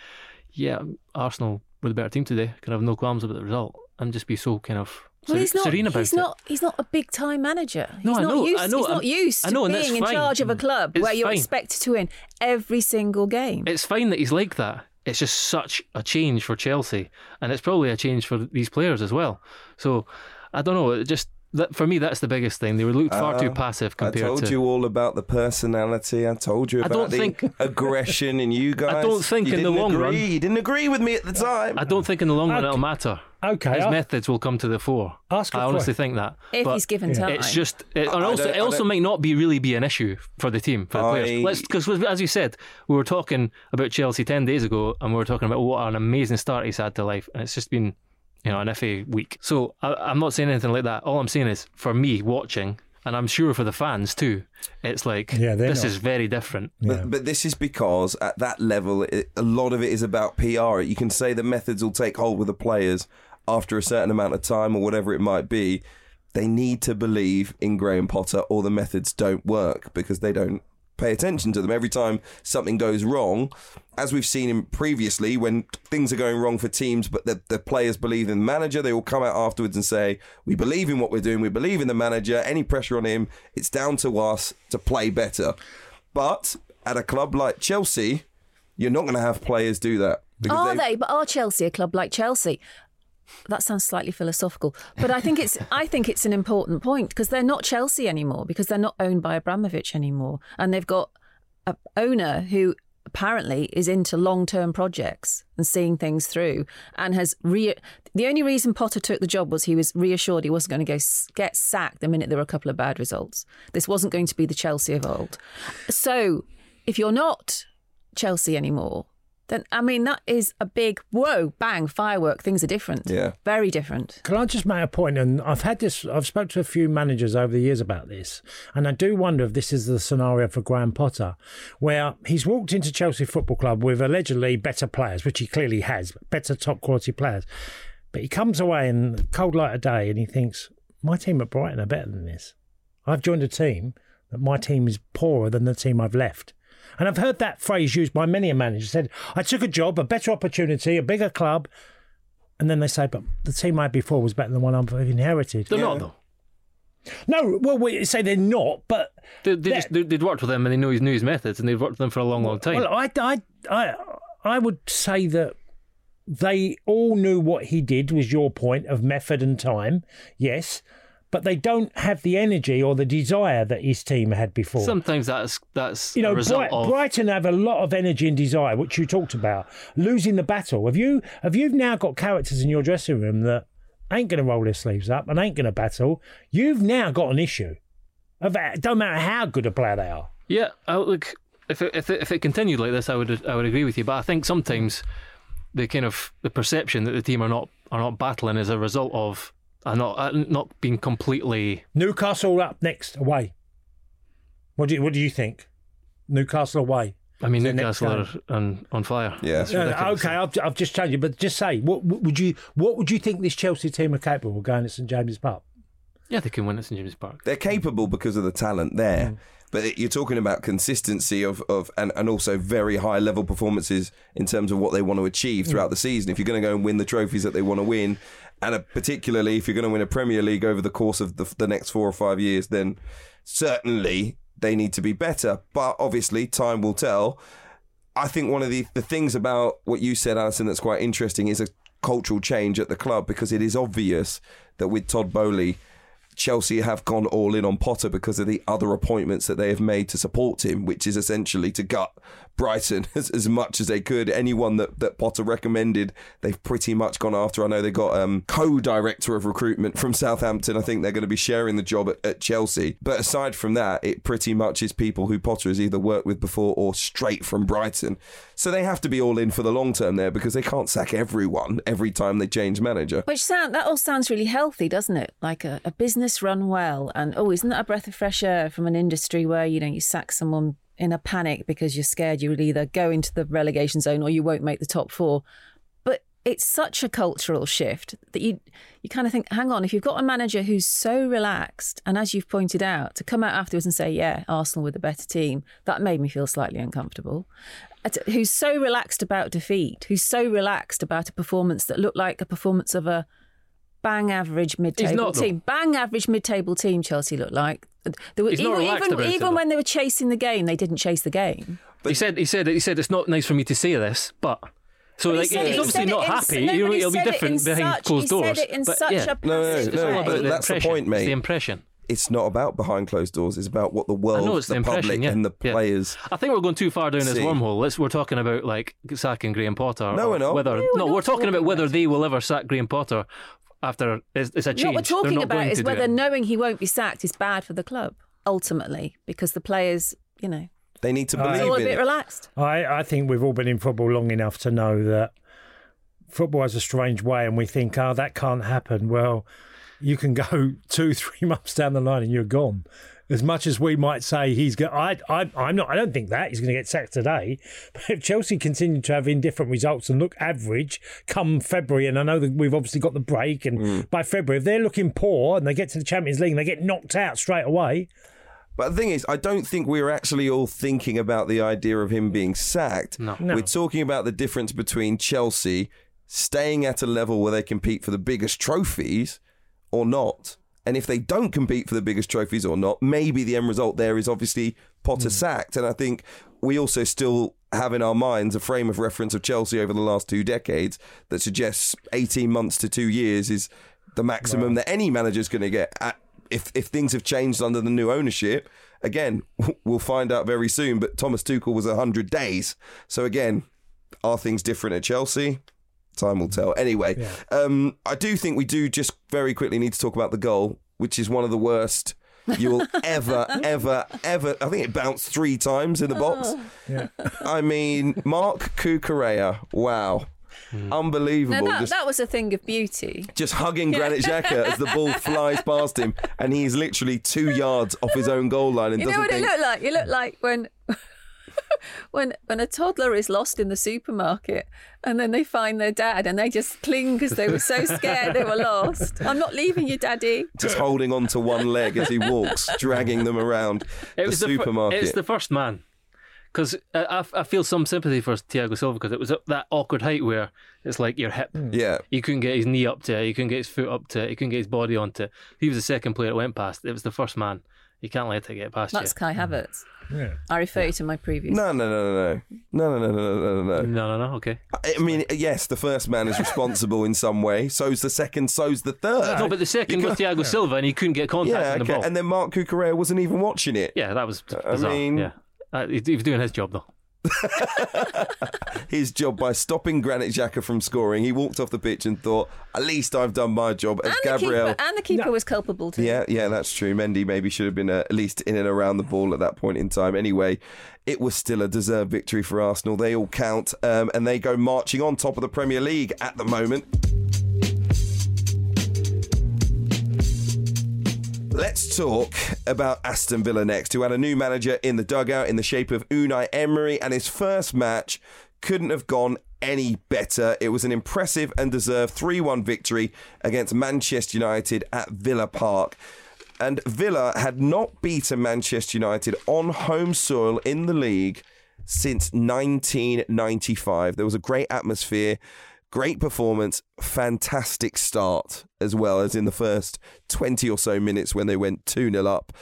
S6: "Yeah, Arsenal were the better team today. Can have no qualms about the result," and just be so kind of
S5: Well, he's not.
S6: serene about
S5: he's
S6: it.
S5: not. He's not a big time manager.
S6: No,
S5: he's
S6: I
S5: not
S6: know,
S5: used.
S6: I know,
S5: he's not used to
S6: know,
S5: being in
S6: fine.
S5: charge of a club
S6: It's
S5: where you're
S6: fine.
S5: expected to win every single game.
S6: It's fine that he's like that. It's just such a change for Chelsea, and it's probably a change for these players as well. So I don't know. It just that, for me, that's the biggest thing. They were looked far too
S3: Uh,
S6: passive
S3: I told
S6: to.
S3: you all about the personality. I told you
S6: I
S3: about
S6: don't
S3: the
S6: think-
S3: aggression in you guys.
S6: I don't think
S3: you
S6: in the long
S3: agree.
S6: run-
S3: You didn't agree with me at the time.
S6: I don't think in the long run it'll matter.
S4: Okay,
S6: His
S4: I'll-
S6: methods will come to the fore.
S4: Ask a
S6: I honestly think that.
S5: if
S6: But
S5: he's given time.
S6: It's just, it, and
S3: I
S6: also, it also might not be really be an issue for the team, for the
S3: I-
S6: players. Because as you said, we were talking about Chelsea ten days ago, and we were talking about what an amazing start he's had to life, and it's just been, you know, an FA week. So I, I'm not saying anything like that. All I'm saying is, for me watching, and I'm sure for the fans too, it's like
S4: Yeah,
S6: this
S4: not-
S6: is very different.
S3: But, but this is because at that level, it, a lot of it is about PR. You can say the methods will take hold with the players after a certain amount of time or whatever it might be. They need to believe in Graham Potter or the methods don't work because they don't pay attention to them. Every time something goes wrong, as we've seen in previously, when things are going wrong for teams, but the, the players believe in the manager, they will come out afterwards and say, We believe in what we're doing, we believe in the manager, any pressure on him, it's down to us to play better. But at a club like Chelsea, you're not going to have players do that.
S5: Are
S3: they've-
S5: they? But are Chelsea a club like Chelsea? That sounds slightly philosophical, but I think it's I think it's an important point because they're not Chelsea anymore because they're not owned by Abramovich anymore, and they've got a owner who apparently is into long-term projects and seeing things through, and has re. The only reason Potter took the job was he was reassured he wasn't going to go get sacked the minute there were a couple of bad results. This wasn't going to be the Chelsea of old. So, if you're not Chelsea anymore, then I mean that is a big whoa, bang, firework. Things are different.
S3: Yeah.
S5: very different.
S4: Can I just make a point? And I've had this. I've spoken to a few managers over the years about this, and I do wonder if this is the scenario for Graham Potter, where he's walked into Chelsea Football Club with allegedly better players, which he clearly has, better top quality players. But he comes away in cold light of day, and he thinks, "My team at Brighton are better than this. I've joined a team that my team is poorer than the team I've left." And I've heard that phrase used by many a manager. Said, "I took a job, a better opportunity, a bigger club." And then they say, but the team I had before was better than the one I've inherited.
S6: They're not though.
S4: No, well, we say they're not, but
S6: They, they
S4: Yeah.
S6: just they, they'd worked with him and they know his, knew his methods and they'd worked with him for a long, long time.
S4: well, I, I, I, I would say that they all knew what he did was your point of method and time, yes, but they don't have the energy or the desire that his team had before.
S6: Sometimes that's that's
S4: you know, Bright,
S6: of
S4: Brighton have a lot of energy and desire, which you talked about. Losing the battle. Have you have you now got characters in your dressing room that ain't going to roll their sleeves up and ain't going to battle? You've now got an issue. Of it don't matter how good a player they are.
S6: Yeah, I, look, if it, if it, if it continued like this, I would I would agree with you. But I think sometimes the kind of the perception that the team are not are not battling is a result of are not uh, not being completely.
S4: Newcastle up next away. What do you what do you think? Newcastle away.
S6: I mean,
S4: the
S6: Newcastle are on, on fire.
S3: Yeah.
S6: It's
S4: Uh, okay, I've, I've just changed it, but just say what, what would you what would you think this Chelsea team are capable of going to St James's Park?
S6: Yeah, they can win at St James's Park.
S3: They're capable because of the talent there. But it- you're talking about consistency of, of and, and also very high level performances in terms of what they want to achieve throughout the season. If you're going to go and win the trophies that they want to win, and uh particularly if you're going to win a Premier League over the course of the, the next four or five years, then certainly they need to be better. But obviously, time will tell. I think one of the, the things about what you said, Alyson, that's quite interesting is a cultural change at the club because it is obvious that with Todd Boehly, Chelsea have gone all in on Potter because of the other appointments that they have made to support him, which is essentially to gut Brighton as, as much as they could. Anyone that, that Potter recommended, they've pretty much gone after. I know they got um, co-director of recruitment from Southampton. I think they're going to be sharing the job at, at Chelsea. But aside from that, it pretty much is people who Potter has either worked with before or straight from Brighton. So they have to be all in for the long term there because they can't sack everyone every time they change manager.
S5: Which sound that all sounds really healthy, doesn't it? Like a, a business run well, and oh, isn't that a breath of fresh air from an industry where you know you sack someone in a panic because you're scared you will either go into the relegation zone or you won't make the top four. But it's such a cultural shift that you you kind of think, hang on, if you've got a manager who's so relaxed, and as you've pointed out, to come out afterwards and say, yeah, Arsenal with a better team, that made me feel slightly uncomfortable. Who's so relaxed about defeat, who's so relaxed about a performance that looked like a performance of a bang average mid-table
S6: not, though.
S5: team. Bang average mid-table team. Chelsea looked like. They were,
S6: He's not
S5: even
S6: relaxed
S5: even, even when they were chasing the game, they didn't chase the game.
S6: he said he said he said it's not nice for me to say this, but so
S5: But he
S6: like
S5: said
S6: he's
S5: he
S6: obviously
S5: said it
S6: not
S5: in-
S6: happy.
S5: no,
S6: He'll,
S5: but he
S6: he'll be
S5: said it
S6: different behind
S5: such-
S6: closed
S5: he
S6: doors.
S5: said it in
S6: but
S5: such
S6: yeah.
S5: a
S3: No, no, no,
S5: way.
S3: but that's the
S6: impression.
S3: point, mate.
S6: It's the impression.
S3: It's not about behind closed doors. It's about what the world,
S6: know it's
S3: the,
S6: the
S3: public,
S6: yeah.
S3: and the
S6: Yeah.
S3: players.
S6: I think we're going too far down this wormhole. Let's we're talking about like sacking Graham Potter.
S3: No,
S6: or
S3: we're not.
S6: Whether
S5: No, we're
S6: no,
S5: not
S6: we're talking about whether they will ever sack Graham Potter after it's, it's a change.
S5: What we're
S6: They're
S5: talking about is whether
S6: it.
S5: knowing he won't be sacked is bad for the club ultimately, because the players, you know,
S3: They need to believe
S5: it's all a bit
S3: it.
S5: relaxed.
S4: I, I think we've all been in football long enough to know that football has a strange way, and we think, oh, that can't happen. Well, you can go two, three months down the line and you're gone. As much as we might say he's going, I, I, I'm not. I don't think that he's going to get sacked today. But if Chelsea continue to have indifferent results and look average come February, and I know that we've obviously got the break, and mm. by February, if they're looking poor and they get to the Champions League and they get knocked out straight away,
S3: But the thing is, I don't think we're actually all thinking about the idea of him being sacked.
S6: No.
S4: No.
S3: We're talking about the difference between Chelsea staying at a level where they compete for the biggest trophies or not. And if they don't compete for the biggest trophies or not, maybe the end result there is obviously Potter hmm. sacked. And I think we also still have in our minds a frame of reference of Chelsea over the last two decades that suggests 18 months to two years is the maximum that any manager's going to get. At, if, if things have changed under the new ownership, again, we'll find out very soon. But Thomas Tuchel was 100 days. So again, are things different at Chelsea? Time will tell. Anyway, um, I do think we do just very quickly need to talk about the goal, which is one of the worst you will ever, ever, ever. I think it bounced three times in the box.
S4: yeah.
S3: I mean, Marc Cucurella, wow. Unbelievable.
S5: That,
S3: just,
S5: that was a thing of beauty.
S3: just hugging Granit Xhaka as the ball flies past him, and he's literally two yards off his own goal line and
S5: You know
S3: doesn't
S5: what
S3: think.
S5: it looked like? It looked like when when when a toddler is lost in the supermarket and then they find their dad and they just cling because they were so scared they were lost. I'm not leaving you, daddy.
S3: just holding on to one leg as he walks, dragging them around
S6: It
S3: the
S6: was the, fir-
S3: supermarket.
S6: it's the first man. Because uh, I, I feel some sympathy for Thiago Silva because it was that awkward height where it's like your hip. Mm.
S3: yeah.
S6: He couldn't get his knee up to it. He couldn't get his foot up to it. He couldn't get his body onto it. He was the second player that went past. It was the first man. You can't let it get past you.
S5: That's Kai Havertz.
S4: Yeah.
S5: I refer you to my previous.
S3: No, no, no, no, no, no, no, no, no, no, no.
S6: you. No, no, no. Okay.
S3: I mean, yes, the first man is responsible in some way. So's the second. So's the third.
S6: No, but the second was Thiago Silva and he couldn't get contact
S3: yeah,
S6: on the
S3: okay.
S6: ball.
S3: And then Marc Cucurella wasn't even watching it.
S6: yeah, that was
S3: I mean-
S6: yeah. Uh, he, he was doing his job though.
S3: His job by stopping Granit Xhaka from scoring. He walked off the pitch and thought, "At least I've done my job." As
S5: and, the
S3: Gabriel,
S5: keeper, and the keeper was culpable too.
S3: Yeah, yeah, that's true. Mendy maybe should have been uh, at least in and around the ball at that point in time. Anyway, it was still a deserved victory for Arsenal. They all count, um, and they go marching on top of the Premier League at the moment. Let's talk about Aston Villa next, who had a new manager in the dugout in the shape of Unai Emery, and his first match couldn't have gone any better. It was an impressive and deserved 3 1 victory against Manchester United at Villa Park. And Villa had not beaten Manchester United on home soil in the league since 1995. There was a great atmosphere, great performance, fantastic start, as well as in the first 20 or so minutes when they went 2 0 up.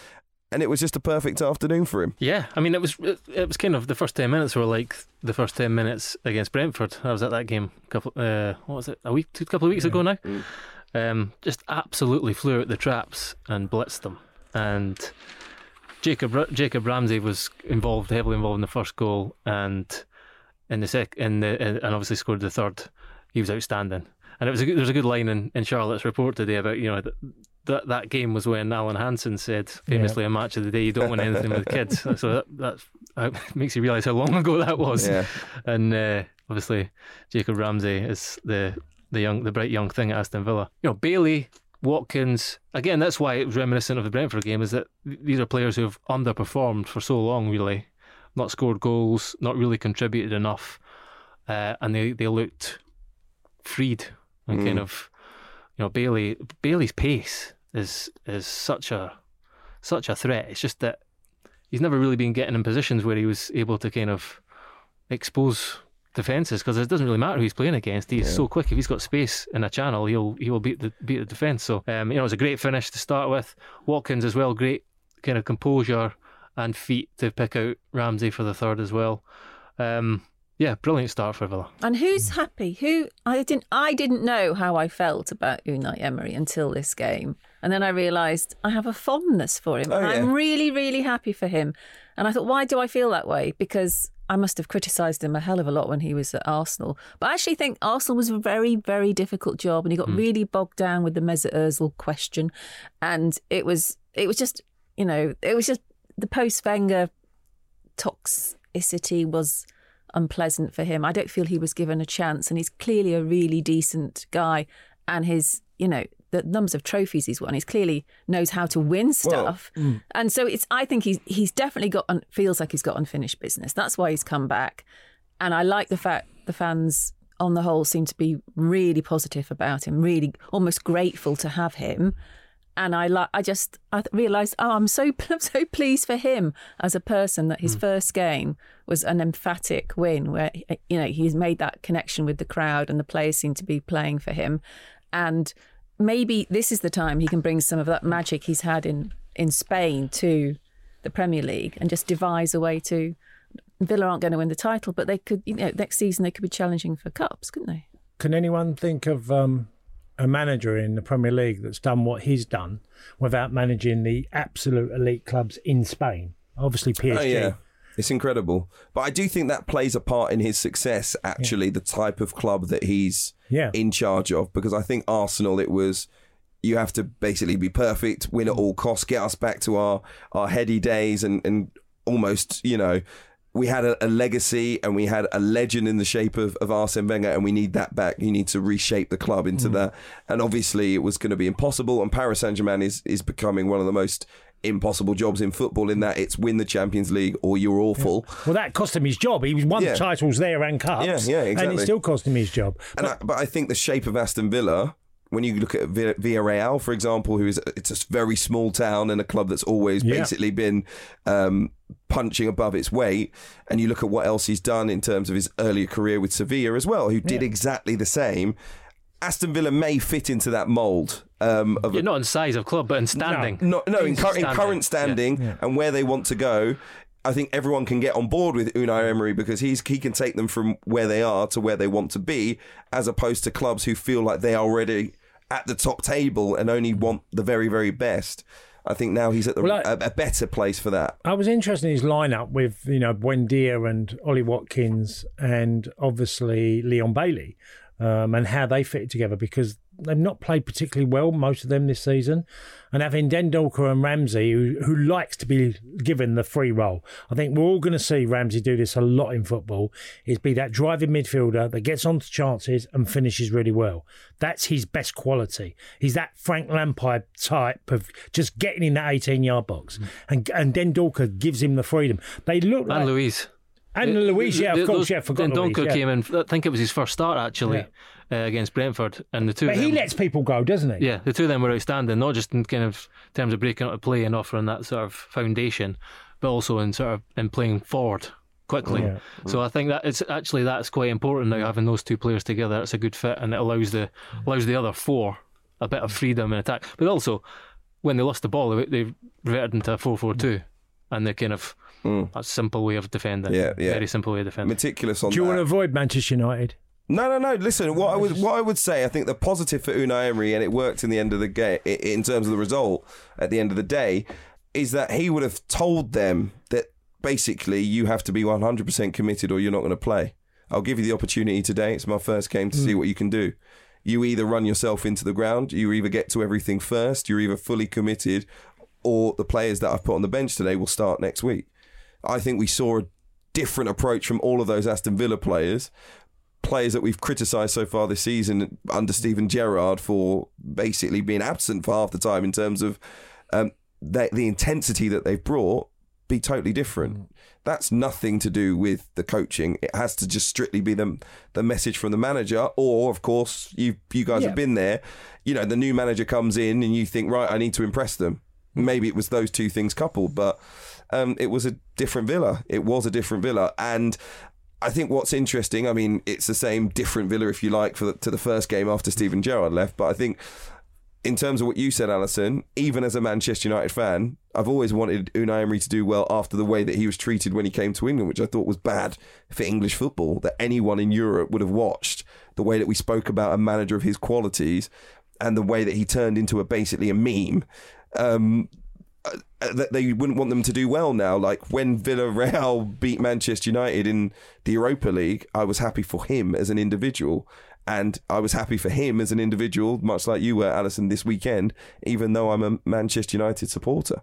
S3: And it was just a perfect afternoon for him.
S6: Yeah, I mean, it was it, was kind of the first ten minutes were like the first ten minutes against Brentford. I was at that game a couple, uh, what was it, a week, two couple of weeks ago now. Um, just absolutely flew out the traps and blitzed them. And Jacob Jacob Ramsey was involved, heavily involved in the first goal, and in the sec, in the and obviously scored the third. He was outstanding. And it was a good, there was a good line in, in Charlotte's report today about you know that that, that game was when Alan Hansen said famously a match of the day you don't win anything with kids. So that that makes you realise how long ago that was.
S3: Yeah.
S6: And uh, obviously Jacob Ramsey is the the young the bright young thing at Aston Villa. You know Bailey. Watkins, again, that's why it was reminiscent of the Brentford game, is that these are players who have underperformed for so long, really, not scored goals, not really contributed enough, uh, and they, they looked freed and kind of, you know, Bailey Bailey's pace is is such a such a threat. It's just that he's never really been getting in positions where he was able to kind of expose defences because it doesn't really matter who he's playing against. He's
S3: Yeah.
S6: so quick. If he's got space in a channel, he'll he will beat the beat the defence. So um, you know, it was a great finish to start with. Watkins as well, great kind of composure and feet to pick out Ramsey for the third as well. Um, yeah, brilliant start for Villa.
S5: And who's happy? Who I didn't I didn't know how I felt about Unai Emery until this game. And then I realised I have a fondness for him.
S3: Oh,
S5: and I'm really, really happy for him. And I thought, why do I feel that way? Because I must have criticised him a hell of a lot when he was at Arsenal. But I actually think Arsenal was a very, very difficult job and he got hmm. really bogged down with the Mesut Ozil question. And it was it was just you know, it was just the post Wenger toxicity was unpleasant for him. I don't feel he was given a chance, and he's clearly a really decent guy. And his, you know, the numbers of trophies he's won, he's clearly knows how to win stuff. Hmm. And so it's, I think he's he's definitely got un, feels like he's got unfinished business. That's why he's come back. And I like the fact the fans on the whole seem to be really positive about him, really almost grateful to have him. And I like, I just, I realised, oh, I'm so, I'm so pleased for him as a person that his first game was an emphatic win, where you know he's made that connection with the crowd, and the players seem to be playing for him. And maybe this is the time he can bring some of that magic he's had in in Spain to the Premier League, and just devise a way to. Villa aren't going to win the title, but they could, you know, next season they could be challenging for cups, couldn't they?
S4: Can anyone think of um, a manager in the Premier League that's done what he's done without managing the absolute elite clubs in Spain? Obviously, PSG.
S3: Oh yeah, it's incredible. But I do think that plays a part in his success. Actually, the type of club that he's
S4: Yeah.
S3: in charge of, because I think Arsenal, it was you have to basically be perfect, win at all costs, get us back to our our heady days, and and almost you know. We had a, a legacy and we had a legend in the shape of, of Arsene Wenger, and we need that back. You need to reshape the club into that. And obviously, it was going to be impossible. And Paris Saint Germain is, is becoming one of the most impossible jobs in football in that it's win the Champions League or you're awful.
S4: Well, that cost him his job. He won
S3: Yeah.
S4: the titles there and cups.
S3: Yeah, yeah, exactly.
S4: And it still cost him his job.
S3: And I, but I think the shape of Aston Villa, when you look at Vi- Villarreal, for example, who is it's a very small town and a club that's always
S4: Yeah.
S3: basically been um, punching above its weight, and you look at what else he's done in terms of his earlier career with Sevilla as well, who did
S4: Yeah.
S3: exactly the same. Aston Villa may fit into that mould um, of
S6: Yeah, not in size of club, but in standing.
S3: no, no, in, cur- in
S6: Standing.
S3: current standing and where they want to go. I think everyone can get on board with Unai Emery because he's he can take them from where they are to where they want to be, as opposed to clubs who feel like they are already at the top table and only want the very very best. I think now he's at the,
S4: Well, I-
S3: a, a better place for that.
S4: I was interested in his lineup with, you know, Buendia and Ollie Watkins and obviously Leon Bailey um, and how they fit together because they've not played particularly well, most of them this season. And having Dendoncker and Ramsey, who, who likes to be given the free role. I think we're all going to see Ramsey do this a lot in football, is be that driving midfielder that gets onto chances and finishes really well. That's his best quality. He's that Frank Lampard type of just getting in that 18 yard box. And and Dendoncker gives him the freedom. They look like.
S6: And Luiz.
S4: And Luiz, yeah, of course,
S6: those-
S4: yeah, forgot
S6: Dendoncker
S4: yeah.
S6: came in. I think it was his first start actually uh, against Brentford, and the two.
S4: But
S6: of
S4: he lets people go, doesn't he?
S6: Yeah, the two of them were outstanding, not just in kind of terms of breaking up the play and offering that sort of foundation, but also in sort of in playing forward quickly.
S4: Yeah.
S6: So I think that it's actually that's quite important now having those two players together. It's a good fit and it allows the allows the other four a bit of freedom in attack. But also when they lost the ball, they, they reverted into a four-four-two, and they kind of that's a simple way of defending.
S3: Yeah, yeah.
S6: Very simple way of defending.
S3: Meticulous on
S4: Do you
S3: that.
S4: want to avoid Manchester United?
S3: No, no, no. Listen, what I would what I would say, I think the positive for Unai Emery, and it worked in the end of the game in terms of the result at the end of the day, is that he would have told them that basically you have to be one hundred percent committed or you're not going to play. I'll give you the opportunity today. It's my first game to mm. see what you can do. You either run yourself into the ground, you either get to everything first, you're either fully committed, or the players that I've put on the bench today will start next week. I think we saw a different approach from all of those Aston Villa players players that we've criticised so far this season under Steven Gerrard for basically being absent for half the time in terms of um, the, the intensity that they've brought be totally different. That's nothing to do with the coaching. It has to just strictly be the the message from the manager, or of course you you guys
S4: Yeah.
S3: have been there. You know, the new manager comes in and you think, right, I need to impress them. Maybe it was those two things coupled, but um, it was a different Villa. It was a different Villa, and I think what's interesting, I mean, it's the same different Villa, if you like, for the, to the first game after Steven Gerrard left. But I think, in terms of what you said, Alyson, even as a Manchester United fan, I've always wanted Unai Emery to do well after the way that he was treated when he came to England, which I thought was bad for English football. That anyone in Europe would have watched the way that we spoke about a manager of his qualities and the way that he turned into a basically a meme. Um, that they wouldn't want them to do well now. Like when Villarreal beat Manchester United in the Europa League, I was happy for him as an individual. And I was happy for him as an individual, much like you were, Alyson, this weekend, even though I'm a Manchester United supporter.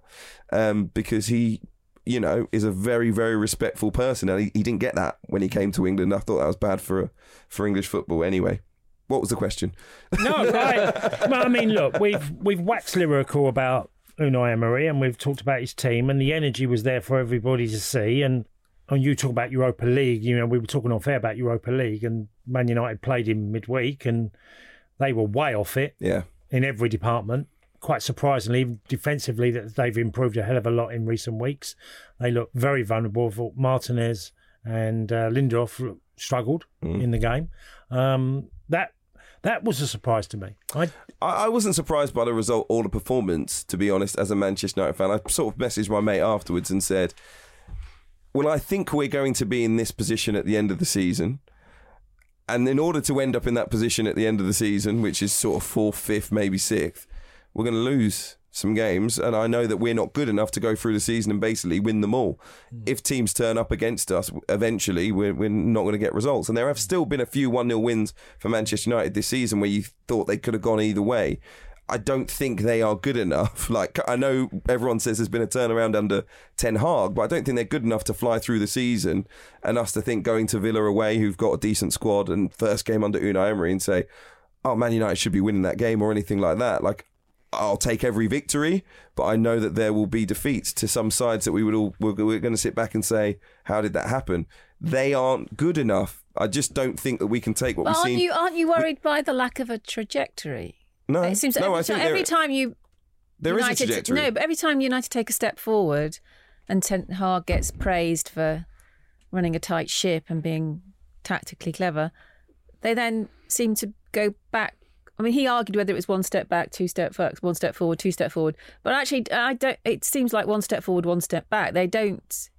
S3: Um, because he, you know, is a very, very respectful person. And he, he didn't get that when he came to England. I thought that was bad for, for English football anyway. What was the question?
S4: No, right. well, I mean, look, we've we've waxed lyrical about Unai Emery, and we've talked about his team, and the energy was there for everybody to see. And and you talk about Europa League, you know, we were talking off air about Europa League, and Man United played in midweek, and they were way off it.
S3: Yeah.
S4: In every department, quite surprisingly, defensively, that they've improved a hell of a lot in recent weeks. They look very vulnerable. For Martinez and uh, Lindelof struggled mm. in the game. Um, that that was a surprise to me. I,
S3: I wasn't surprised by the result or the performance, to be honest, as a Manchester United fan. I sort of messaged my mate afterwards and said, Well, I think we're going to be in this position at the end of the season. And in order to end up in that position at the end of the season, which is sort of fourth, fifth, maybe sixth, we're going to lose some games, and I know that we're not good enough to go through the season and basically win them all. Mm. If teams turn up against us, eventually we're, we're not going to get results. And there have still been a few 1 0 wins for Manchester United this season where you thought they could have gone either way. I don't think they are good enough. Like, I know everyone says there's been a turnaround under Ten Hag, but I don't think they're good enough to fly through the season and us to think going to Villa away, who've got a decent squad and first game under Unai Emery, and say, oh, Man United should be winning that game or anything like that. Like, I'll take every victory, but I know that there will be defeats to some sides that we would all we're, we're going to sit back and say, how did that happen? They aren't good enough. I just don't think that we can take what
S5: but
S3: we've
S5: aren't
S3: seen.
S5: You, aren't you worried by the lack of a trajectory?
S3: No,
S5: it seems
S3: no,
S5: every,
S3: I think
S5: time, every time you
S3: there
S5: United,
S3: is a trajectory.
S5: No, but every time United take a step forward, and Ten Hag gets praised for running a tight ship and being tactically clever, they then seem to go back I mean, he argued whether it was one step back, two step back, one step forward, two step forward. But actually, I don't. It seems like one step forward, one step back. They don't.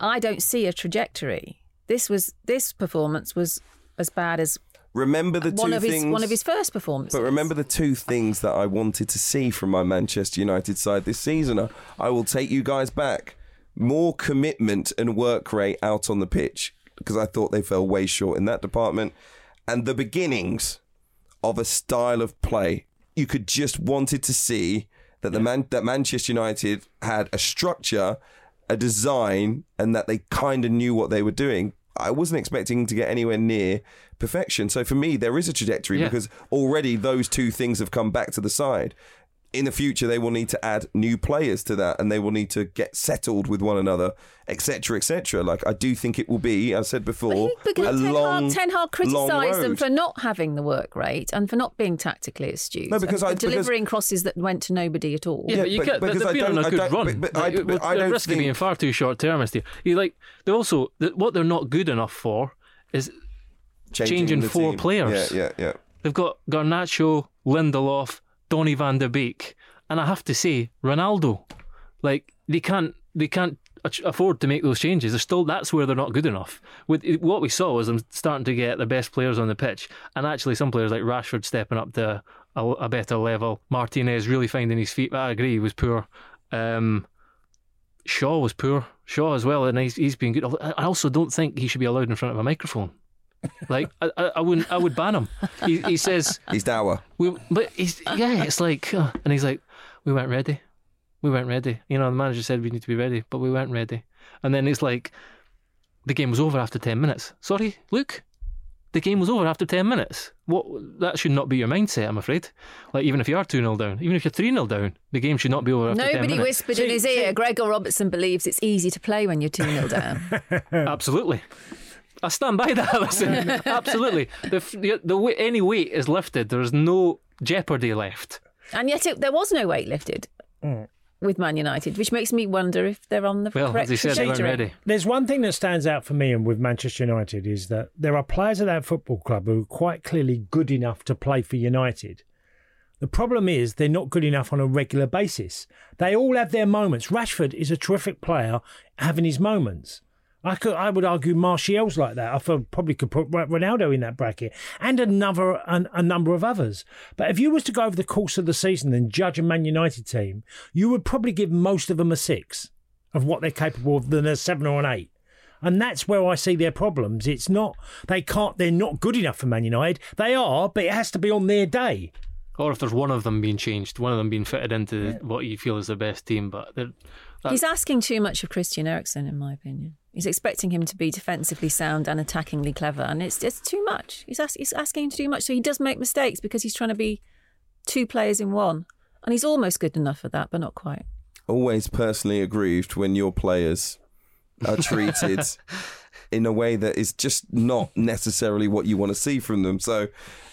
S5: I don't see a trajectory. This was this performance was as bad as
S3: remember the
S5: one
S3: two
S5: of his one of his first performances.
S3: But remember the two things that I wanted to see from my Manchester United side this season. I will take you guys back. More commitment and work rate out on the pitch because I thought they fell way short in that department. And the beginnings of a style of play. You could just wanted to see that the man that Manchester United had a structure, a design, and that they kind of knew what they were doing. I wasn't expecting to get anywhere near perfection. So for me, there is a trajectory
S6: Yeah.
S3: because already those two things have come back to the side. In the future, they will need to add new players to that, and they will need to get settled with one another, etc., etc. Like I do think it will be, as I said before,
S5: But
S3: a
S5: because Ten
S3: long,
S5: Hag, Ten Hag
S3: long
S5: criticised them for not having the work rate and for not being tactically astute.
S3: No, because I-
S5: for
S3: because-
S5: delivering crosses that went to nobody at all.
S6: Yeah,
S3: Yeah,
S6: but you
S3: but-
S6: can't.
S3: because
S6: They've
S3: I
S6: been on
S3: don't-
S6: a
S3: I
S6: good
S3: don't-
S6: run.
S3: but- but I-
S6: Like,
S3: but I don't
S6: risk of
S3: think-
S6: being far too short termist here. You like they also what they're not good enough for is changing
S3: the
S6: four
S3: team.
S6: players.
S3: Yeah, yeah, yeah.
S6: they've got Garnacho, Lindelof, Donny van der Beek, and I have to say Ronaldo. Like they can't they can't afford to make those changes. They're still that's where they're not good enough. With what we saw was them starting to get the best players on the pitch, and actually some players like Rashford stepping up to a, a better level. Martinez really finding his feet. I agree, he was poor. Um, Shaw was poor. Shaw as well, and he's, he's been good. I also don't think he should be allowed in front of a microphone. Like I, I, I wouldn't, I would ban him. He, he says
S3: He's dour.
S6: we, but he's yeah, it's like, uh, and he's like, we weren't ready, we weren't ready. You know, the manager said we need to be ready, but we weren't ready. And then it's like, the game was over after ten minutes. Sorry, Luke, the game was over after ten minutes. What that should not be your mindset, I'm afraid. Like even if you are two 0 down, even if you're three 0 down, the game should not be over after ten
S5: Nobody
S6: minutes.
S5: whispered in his ear. Gregor Robertson believes it's easy to play when you're 2 0 down.
S6: Absolutely. I stand by that. Listen, absolutely. The, the, the any weight is lifted. There's no jeopardy left.
S5: and yet it, there was no weight lifted. Mm. with Man United, which makes me wonder if they're on the
S6: Well,
S5: correct
S6: as he said, they
S5: trajectory.
S6: ready.
S4: There's one thing that stands out for me and with Manchester United is that there are players at that football club who are quite clearly good enough to play for United. The problem is they're not good enough on a regular basis. They all have their moments. Rashford is a terrific player having his moments. I could, I would argue Martial's like that. I feel probably could put Ronaldo in that bracket, and another, an, a number of others. But if you was to go over the course of the season and judge a Man United team, you would probably give most of them a six of what they're capable of than a seven or an eight. And that's where I see their problems. It's not they can't they're not good enough for Man United. They are, but it has to be on their day.
S6: Or if there's one of them being changed, one of them being fitted into what you feel is the best team. But they're- that-
S5: He's asking too much of Christian Eriksen, in my opinion. He's expecting him to be defensively sound and attackingly clever, and it's it's too much. He's, ask, he's asking him to do much, so he does make mistakes because he's trying to be two players in one, and he's almost good enough for that, but not quite.
S3: Always personally aggrieved when your players are treated in a way that is just not necessarily what you want to see from them. So,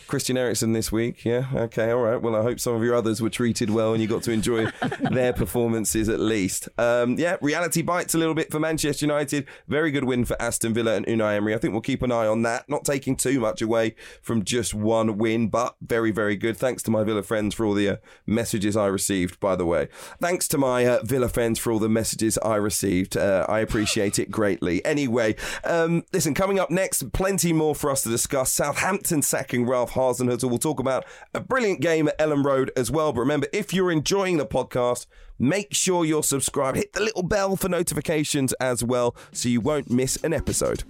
S3: Christian Eriksen this week, yeah, okay, all right. Well, I hope some of your others were treated well and you got to enjoy their performances at least. Um, yeah, reality bites a little bit for Manchester United. Very good win for Aston Villa and Unai Emery. I think we'll keep an eye on that. Not taking too much away from just one win, but very, very good. Thanks to my Villa friends for all the uh, messages I received, by the way. Thanks to my uh, Villa friends for all the messages I received. Uh, I appreciate it greatly. Anyway, um, listen, coming up next, plenty more for us to discuss. Southampton sacking Ralph Hasenhüttl. We'll talk about a brilliant game at Elland Road as well. But remember, if you're enjoying the podcast, make sure you're subscribed. Hit the little bell for notifications as well so you won't miss an episode.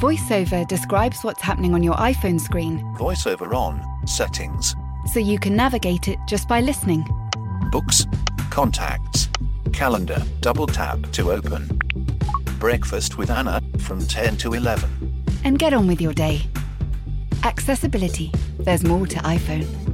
S1: VoiceOver describes what's happening on your iPhone screen
S7: VoiceOver on, settings,
S1: so you can navigate it just by listening.
S7: books, contacts, calendar, double tap to open. Breakfast with Anna from 10 to 11.
S1: And get on with your day. Accessibility. There's more to iPhone.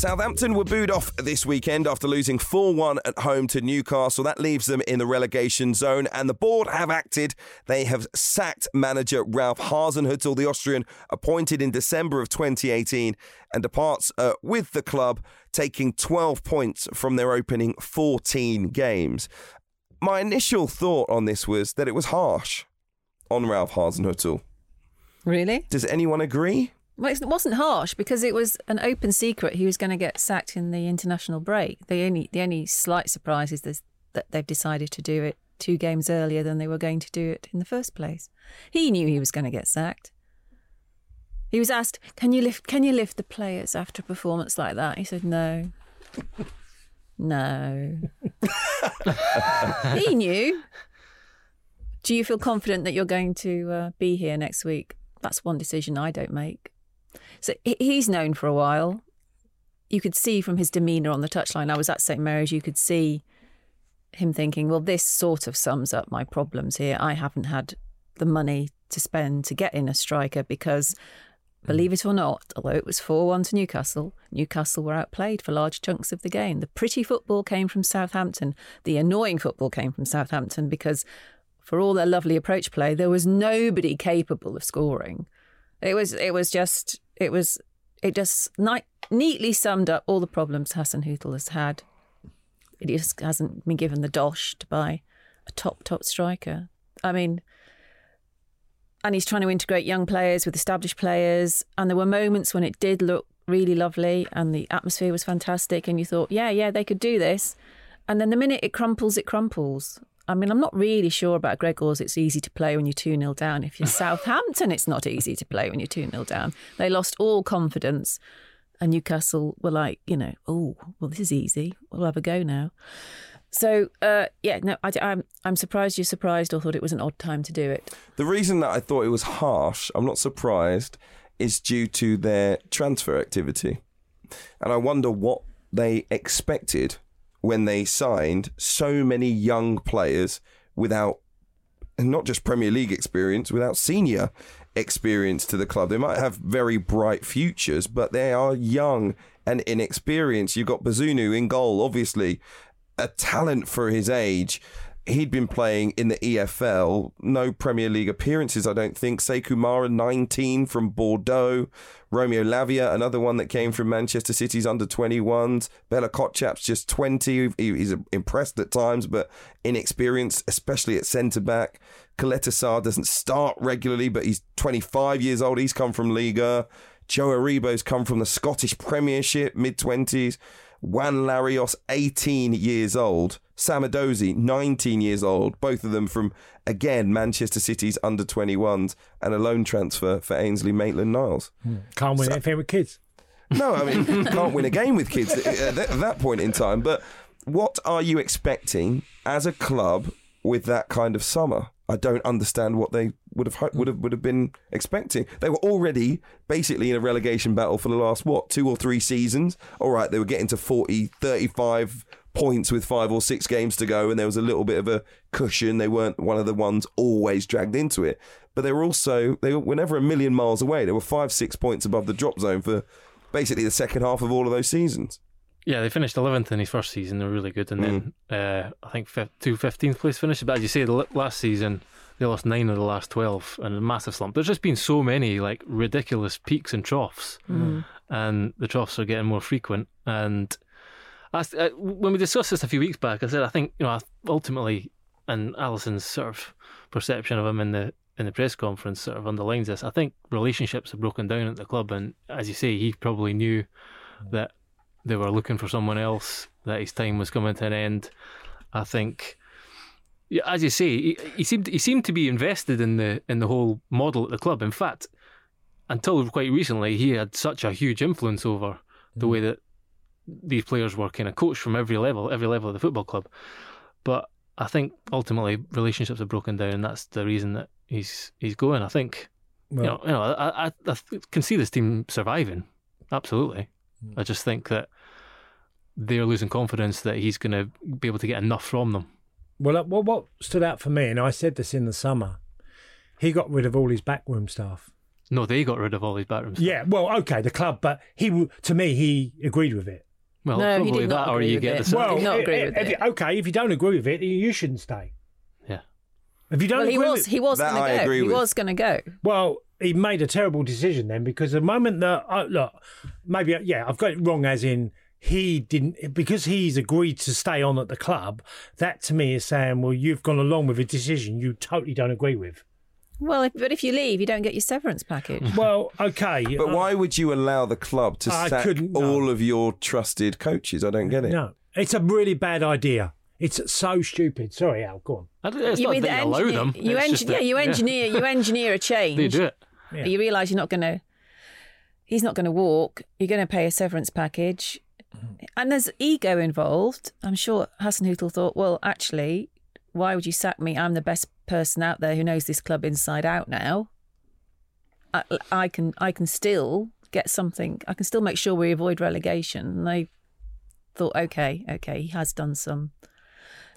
S3: Southampton were booed off this weekend after losing 4 1 at home to Newcastle. That leaves them in the relegation zone, and the board have acted. They have sacked manager Ralph Hasenhüttl, the Austrian, appointed in December of 2018, and departs uh, with the club, taking 12 points from their opening 14 games. My initial thought on this was that it was harsh on Ralph Hasenhüttl.
S5: Really?
S3: Does anyone agree?
S5: Well, it wasn't harsh because it was an open secret he was going to get sacked in the international break. The only the only slight surprise is that they've decided to do it two games earlier than they were going to do it in the first place. He knew he was going to get sacked. He was asked, "Can you lift? Can you lift the players after a performance like that?" He said, "No, no." he knew. Do you feel confident that you're going to uh, be here next week? That's one decision I don't make. So he's known for a while. You could see from his demeanour on the touchline. I was at St Mary's. You could see him thinking, "Well, this sort of sums up my problems here. I haven't had the money to spend to get in a striker because, believe it or not, although it was 4 1 to Newcastle, Newcastle were outplayed for large chunks of the game. The pretty football came from Southampton, the annoying football came from Southampton because, for all their lovely approach play, there was nobody capable of scoring. It was, it was just, it was, it just ni- neatly summed up all the problems Hasenhüttl has had. He just hasn't been given the dosh to buy a top, top striker. I mean, and he's trying to integrate young players with established players. And there were moments when it did look really lovely and the atmosphere was fantastic. And you thought, yeah, yeah, they could do this. And then the minute it crumples, it crumples. I mean, I'm not really sure about Gregor's. It's easy to play when you're 2 0 down. If you're Southampton, it's not easy to play when you're 2 0 down. They lost all confidence. And Newcastle were like, you know, oh, well, this is easy. We'll have a go now. So uh, yeah, no, I, I'm I'm surprised you're surprised or thought it was an odd time to do it.
S3: The reason that I thought it was harsh, I'm not surprised, is due to their transfer activity. And I wonder what they expected when they signed so many young players without not just Premier League experience, without senior experience to the club. They might have very bright futures, but they are young and inexperienced. You've got Bazunu in goal, obviously, a talent for his age. He'd been playing in the EFL, no Premier League appearances, I don't think. Sekou Mara, 19 from Bordeaux. Romeo Lavia, another one that came from Manchester City's under 21s. Bella Kotchap's just 20. He's impressed at times, but inexperienced, especially at centre back. Ćaleta-Car doesn't start regularly, but he's 25 years old. He's come from Liga. Joe Aribo's come from the Scottish Premiership, mid 20s. Juan Larios, 18 years old. Sam Edozie, 19 years old. Both of them from, again, Manchester City's under 21s and a loan transfer for Ainsley Maitland Niles. Hmm.
S4: Can't win anything with kids.
S3: No, I mean, can't win a game with kids at at that point in time. But what are you expecting as a club with that kind of summer? I don't understand what they would have would have would have been expecting. They were already basically in a relegation battle for the last what two or three seasons. All right, they were getting to 40, 35 points with five or six games to go, and there was a little bit of a cushion. They weren't one of the ones always dragged into it, but they were also they were never a million miles away. They were five six points above the drop zone for basically the second half of all of those seasons.
S6: Yeah, they finished 11th in his first season. They're really good. And then uh, I think fif- two 15th place finishes. But as you say, the last season, they lost nine of the last 12 and a massive slump. There's just been so many like ridiculous peaks and troughs. And the troughs are getting more frequent. And I, s- uh, when we discussed this a few weeks back, I said, I think, you know, ultimately, and Alyson's sort of perception of him in the in the press conference sort of underlines this. I think relationships have broken down at the club. And as you say, he probably knew that they were looking for someone else, that his time was coming to an end. I think, as you say, he, he seemed he seemed to be invested in the in the whole model at the club. In fact, until quite recently, he had such a huge influence over the way mm. that these players were kind of coached from every level, every level of the football club. But I think ultimately relationships have broken down, and that's the reason that he's he's going. I think you know, you know, I, I, I can see this team surviving. Absolutely. Hmm. I just think that they're losing confidence that he's going to be able to get enough from them.
S4: Well, uh, what what stood out for me, and I said this in the summer, he got rid of all his backroom staff.
S6: No, they got rid of all these bathrooms.
S4: Yeah, well, okay, the club, but he w- to me he agreed with it.
S6: Well,
S5: No, he
S6: probably
S5: did not
S6: that, or you get
S5: it.
S6: the
S5: Well, did not
S4: eh,
S5: agree
S4: i-
S5: with
S4: if
S5: it.
S4: okay, if you don't agree with it, you shouldn't stay.
S6: yeah.
S4: If you don't
S5: Well, he was
S4: with,
S5: he was going to go. He
S3: with.
S5: was going to go.
S4: well, he made a terrible decision then because the moment that uh, look, maybe yeah, I've got it wrong. As in, he didn't because he's agreed to stay on at the club. That to me is saying, well, you've gone along with a decision you totally don't agree with.
S5: Well, if, but if you leave, you don't get your severance package.
S4: Well, okay,
S3: But
S4: uh,
S3: why would you allow the club to
S4: I
S3: sack
S4: couldn't- no.
S3: all of your trusted coaches? I don't get it.
S4: No, it's a really bad idea. It's so stupid. Sorry, Al. Go on.
S6: I It's
S5: you
S6: not
S5: either
S6: that you allow
S5: engineer,
S6: them.
S5: you
S6: it's
S5: engi-
S6: just
S5: yeah,
S6: that-
S5: you engineer, you engineer a change.
S6: They do it.
S4: Yeah.
S5: But you realise you're not going to. He's not going to walk. You're going to pay a severance package, mm-hmm. and there's ego involved. I'm sure Hasenhüttl thought, well, actually, why would you sack me? I'm the best person out there who knows this club inside out now. I, I can, I can still get something. I can still make sure we avoid relegation. And they thought, okay, okay, he has done some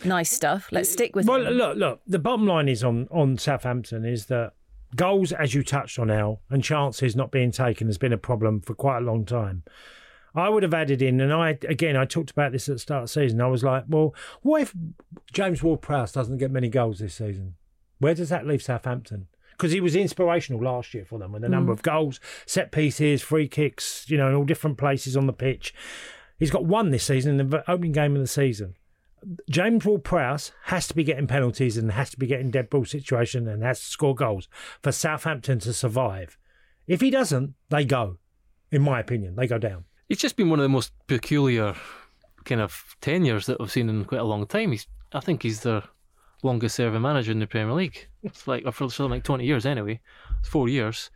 S5: nice stuff. Let's uh, stick with
S4: Well,
S5: him.
S4: look, look. The bottom line is on on Southampton is that goals, as you touched on, Al, and chances not being taken has been a problem for quite a long time. I would have added in, and I again I talked about this at the start of the season. I was like, well, what if James Ward-Prowse doesn't get many goals this season? Where does that leave Southampton? Because he was inspirational last year for them with a number mm. of goals, set pieces, free kicks, you know, in all different places on the pitch. He's got one this season in the opening game of the season. James Ward-Prowse has to be getting penalties and has to be getting dead ball situation and has to score goals for Southampton to survive. If he doesn't, they go. In my opinion, they go down.
S6: It's just been one of the most peculiar kind of tenures that I've seen in quite a long time. He's, I think he's the longest serving manager in the Premier League. It's like for something like twenty years anyway. It's four years,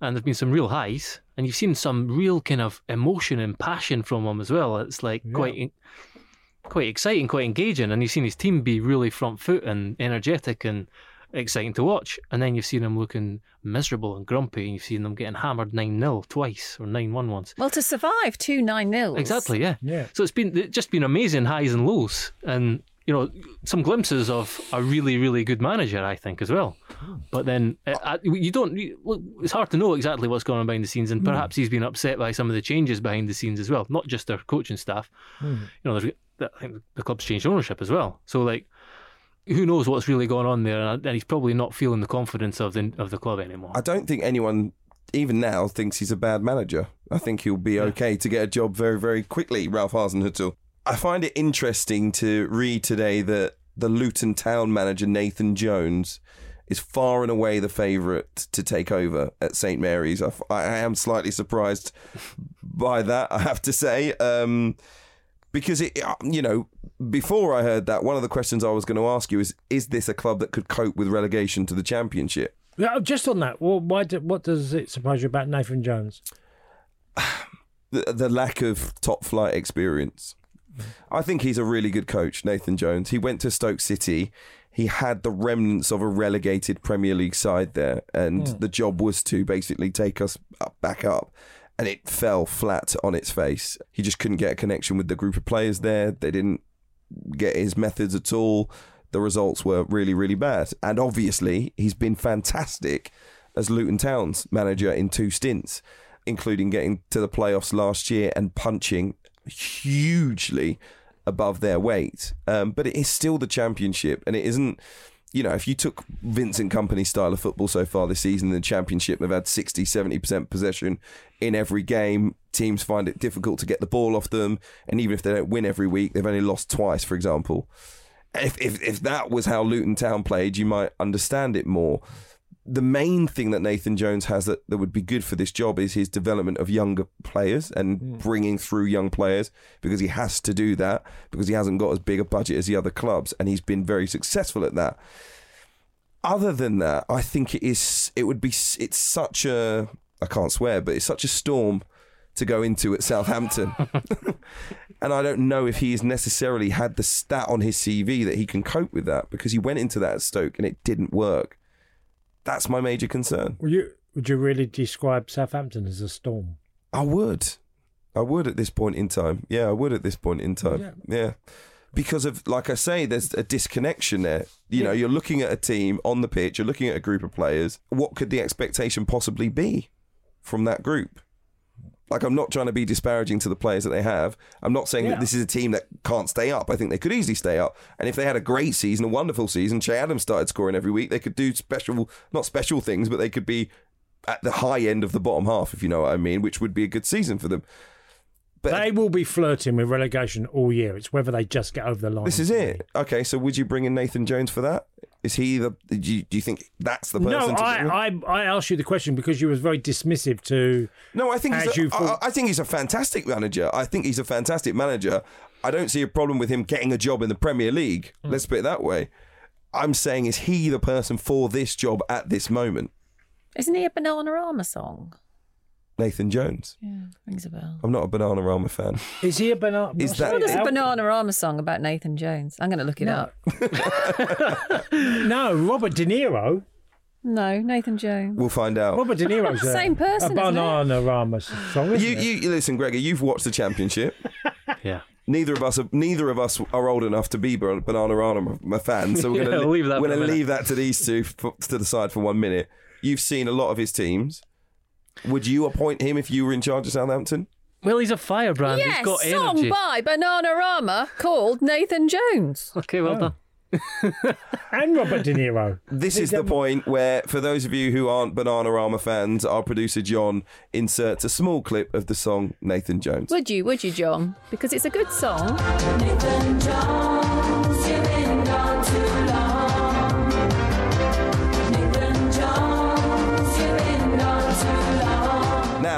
S6: and there's been some real highs, and you've seen some real kind of emotion and passion from him as well. It's like quite quite exciting, quite engaging, and you've seen his team be really front foot and energetic and exciting to watch. And then you've seen him looking miserable and grumpy, and you've seen them getting hammered nine 0 twice or nine one once.
S5: Well, to survive two nine nils.
S6: Exactly, yeah.
S4: Yeah.
S6: So it's been it's just been amazing highs and lows, and you know some glimpses of a really really good manager, I think as well. But then uh, uh, you don't. it's hard to know exactly what's going on behind the scenes, and perhaps he's been upset by some of the changes behind the scenes as well, not just their coaching staff. You know, there's, I think the club's changed ownership as well. So like. Who knows what's really going on there? And and he's probably not feeling the confidence of the of the club anymore.
S3: I don't think anyone, even now, thinks he's a bad manager. I think he'll be okay to get a job very, very quickly, Ralph Hasenhüttl. I find it interesting to read today that the Luton Town manager, Nathan Jones, is far and away the favourite to take over at St Mary's. I am slightly surprised by that, I have to say. Um, because it, uh, you know, before I heard that, one of the questions I was going to ask you is: Is this a club that could cope with relegation to the Championship?
S4: Yeah, oh, just on that, well, why? Do, what does it surprise you about Nathan Jones?
S3: the, the lack of top flight experience. I think he's a really good coach, Nathan Jones. He went to Stoke City. He had the remnants of a relegated Premier League side there, and hmm. the job was to basically take us up, back up. And it fell flat on its face. He just couldn't get a connection with the group of players there. They didn't get his methods at all. The results were really, really bad. And obviously, he's been fantastic as Luton Town's manager in two stints, including getting to the playoffs last year and punching hugely above their weight. Um, but it is still the championship, and it isn't. You know, if you took Vincent Kompany's style of football so far this season in the championship, they've had 60, 70% possession in every game. Teams find it difficult to get the ball off them. And even if they don't win every week, they've only lost twice, for example. If, if, if that was how Luton Town played, you might understand it more. The main thing that Nathan Jones has that, that would be good for this job is his development of younger players and hmm. bringing through young players because he has to do that because he hasn't got as big a budget as the other clubs and he's been very successful at that. Other than that, I think it is it would be it's such a I can't swear, but it's such a storm to go into at Southampton. and I don't know if he he's necessarily had the stat on his CV that he can cope with that because he went into that at Stoke and it didn't work. That's my major concern.
S4: Would you would you really describe Southampton as a storm?
S3: I would. I would at this point in time. Yeah, I would at this point in time. Yeah. Because of, like I say, there's a disconnection there. You know, you're looking at a team on the pitch, you're looking at a group of players. What could the expectation possibly be from that group? Like, I'm not trying to be disparaging to the players that they have. I'm not saying
S4: Yeah.
S3: that this is a team that can't stay up. I think they could easily stay up. And if they had a great season, a wonderful season, Che Adams started scoring every week, they could do special, not special things, but they could be at the high end of the bottom half, if you know what I mean, which would be a good season for them. But
S4: They will be flirting with relegation all year. It's whether they just get over the line.
S3: this is it. Okay, so would you bring in Nathan Jones for that? Is he the? Do you, do you think that's the person?
S4: No,
S3: to?
S4: I, I I asked you the question because you was very dismissive to.
S3: No, I think he's
S4: you
S3: a,
S4: thought-
S3: I, I think he's a fantastic manager. I think he's a fantastic manager. I don't see a problem with him getting a job in the Premier League.
S4: Hmm.
S3: Let's put it that way. I'm saying, is he the person for this job at this moment?
S5: Isn't he a Banana Bananarama song?
S3: Nathan Jones.
S5: Yeah, rings a bell.
S3: I'm not a Bananarama fan.
S4: Is he a banana?
S3: Is that-
S5: What is a
S4: Al-
S5: Bananarama song about Nathan Jones? I'm going to look it up.
S4: No, Robert De Niro.
S5: No, Nathan Jones.
S3: We'll find out.
S4: Robert De Niro's a,
S5: Same person,
S4: A
S5: isn't it?
S4: Bananarama song. Isn't
S3: You,
S4: it?
S3: you listen, Gregor. You've watched the championship.
S6: Yeah.
S3: Neither of us, are, neither of us are old enough to be Bananarama fans. So we're
S6: Yeah,
S3: going to
S6: leave that
S3: We're
S6: for a
S3: going to
S6: minute.
S3: leave that to these two for, to the side for one minute. You've seen a lot of his teams. Would you appoint him if you were in charge of Southampton?
S6: Well, he's a firebrand.
S5: yes,
S6: he's got
S5: song
S6: energy.
S5: by Bananarama called Nathan Jones.
S6: Okay, well
S4: Oh.
S6: done.
S4: and Robert De Niro.
S3: This is the point where, for those of you who aren't Bananarama fans, our producer John inserts a small clip of the song Nathan Jones.
S5: Would you? Would you, John? Because it's a good song.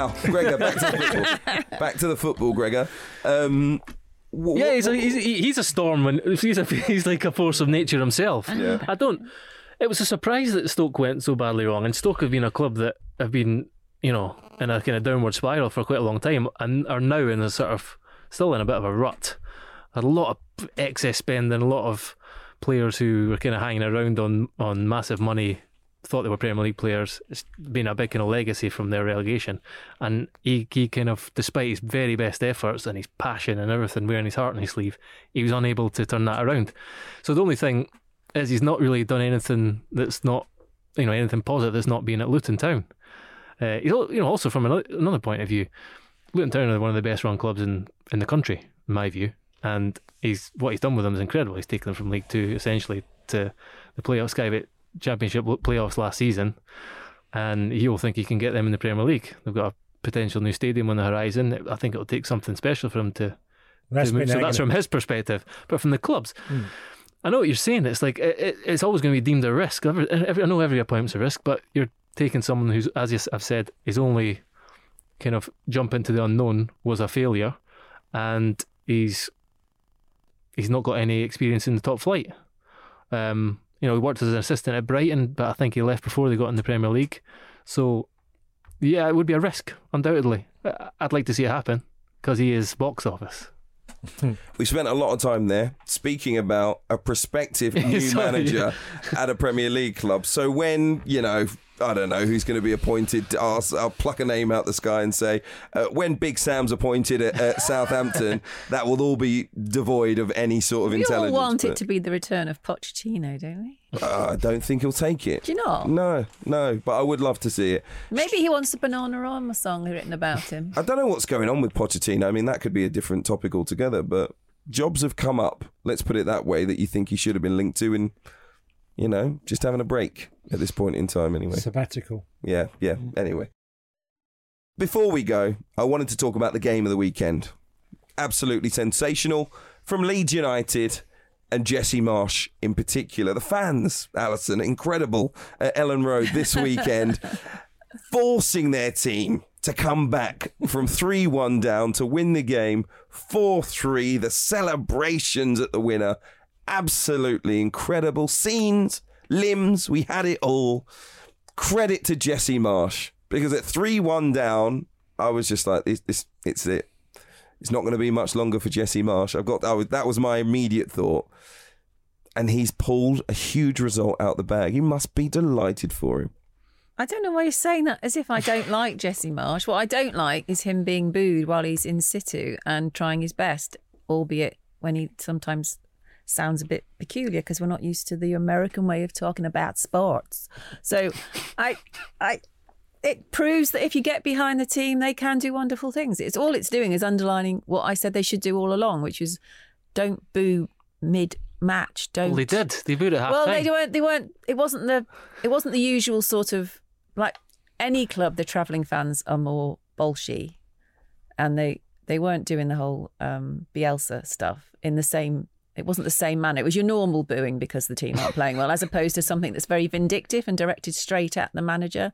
S3: Now, Gregor, back to the football. back to the football, Gregor. Um, wh-
S6: Yeah, he's a, he's, he's a storm when he's a, he's like a force of nature himself.
S3: Yeah.
S6: I don't. It was a surprise that Stoke went so badly wrong, and Stoke have been a club that have been, you know, in a kind of downward spiral for quite a long time, and are now in a sort of still in a bit of a rut. A lot of excess spending, a lot of players who were kind of hanging around on on massive money. Thought they were Premier League players. It's been a big kind of legacy from their relegation, and he, he kind of, despite his very best efforts and his passion and everything, wearing his heart on his sleeve, he was unable to turn that around. So the only thing is he's not really done anything that's not, you know, anything positive that's not been at Luton Town. Uh, you know, also from another, another point of view, Luton Town are one of the best run clubs in, in the country, in my view. And he's what he's done with them is incredible. He's taken them from League Two essentially to the playoffs, Sky Bet Championship playoffs last season, and he'll think he can get them in the Premier League. They've got a potential new stadium on the horizon. I think it'll take something special for him to
S4: That's
S6: to move. So that's from his perspective. But from the clubs, I know what you're saying. It's like it, it, it's always going to be deemed a risk. Every, every, I know every appointment's a risk, but you're taking someone who's, as I've said, is only kind of jump into the unknown was a failure, and he's he's not got any experience in the top flight. Um, you know, he worked as an assistant at Brighton, but I think he left before they got in the Premier League. So, yeah, it would be a risk, undoubtedly. I'd like to see it happen because he is box office.
S3: We spent a lot of time there speaking about a prospective new
S6: Sorry,
S3: manager at a Premier League club. So when, you know, I don't know who's going to be appointed, I'll, I'll pluck a name out of the sky and say, uh, when Big Sam's appointed at, at Southampton, that will all be devoid of any sort of intelligence.
S5: We all
S3: intelligence.
S5: want it to be the return of Pochettino, don't we?
S3: Uh, I don't think he'll take it.
S5: Do you not?
S3: No, no, but I would love to see it.
S5: Maybe he wants a Bananarama song written about him.
S3: I don't know what's going on with Pochettino. I mean, that could be a different topic altogether, but jobs have come up, let's put it that way, that you think he should have been linked to, and, you know, just having a break at this point in time, anyway.
S4: Sabbatical.
S3: Yeah, yeah, anyway. Before we go, I wanted to talk about the game of the weekend. Absolutely sensational from Leeds United and Jesse Marsch in particular. The fans, Alyson, incredible at Elland Road this weekend, forcing their team to come back from 3 1 down to win the game 4 3. The celebrations at the winner, absolutely incredible. Scenes, limbs, we had it all. Credit to Jesse Marsch because at 3 1 down, I was just like, this, this it's it. It's not going to be much longer for Jesse Marsch. I've got I was, that was my immediate thought, and he's pulled a huge result out the bag. You must be delighted for him.
S5: I don't know why you're saying that as if I don't like Jesse Marsch. What I don't like is him being booed while he's in situ and trying his best, albeit when he sometimes sounds a bit peculiar because we're not used to the American way of talking about sports. So I I it proves that if you get behind the team, they can do wonderful things. It's all it's doing is underlining what I said they should do all along, which is don't boo mid match. Don't
S6: Well, they did. They booed at half
S5: well,
S6: time.
S5: they weren't. They weren't. It wasn't the. It wasn't the usual sort of like any club. The travelling fans are more bolshy, and they they weren't doing the whole um, Bielsa stuff in the same. It wasn't the same manner. It was your normal booing because the team aren't playing well, as opposed to something that's very vindictive and directed straight at the manager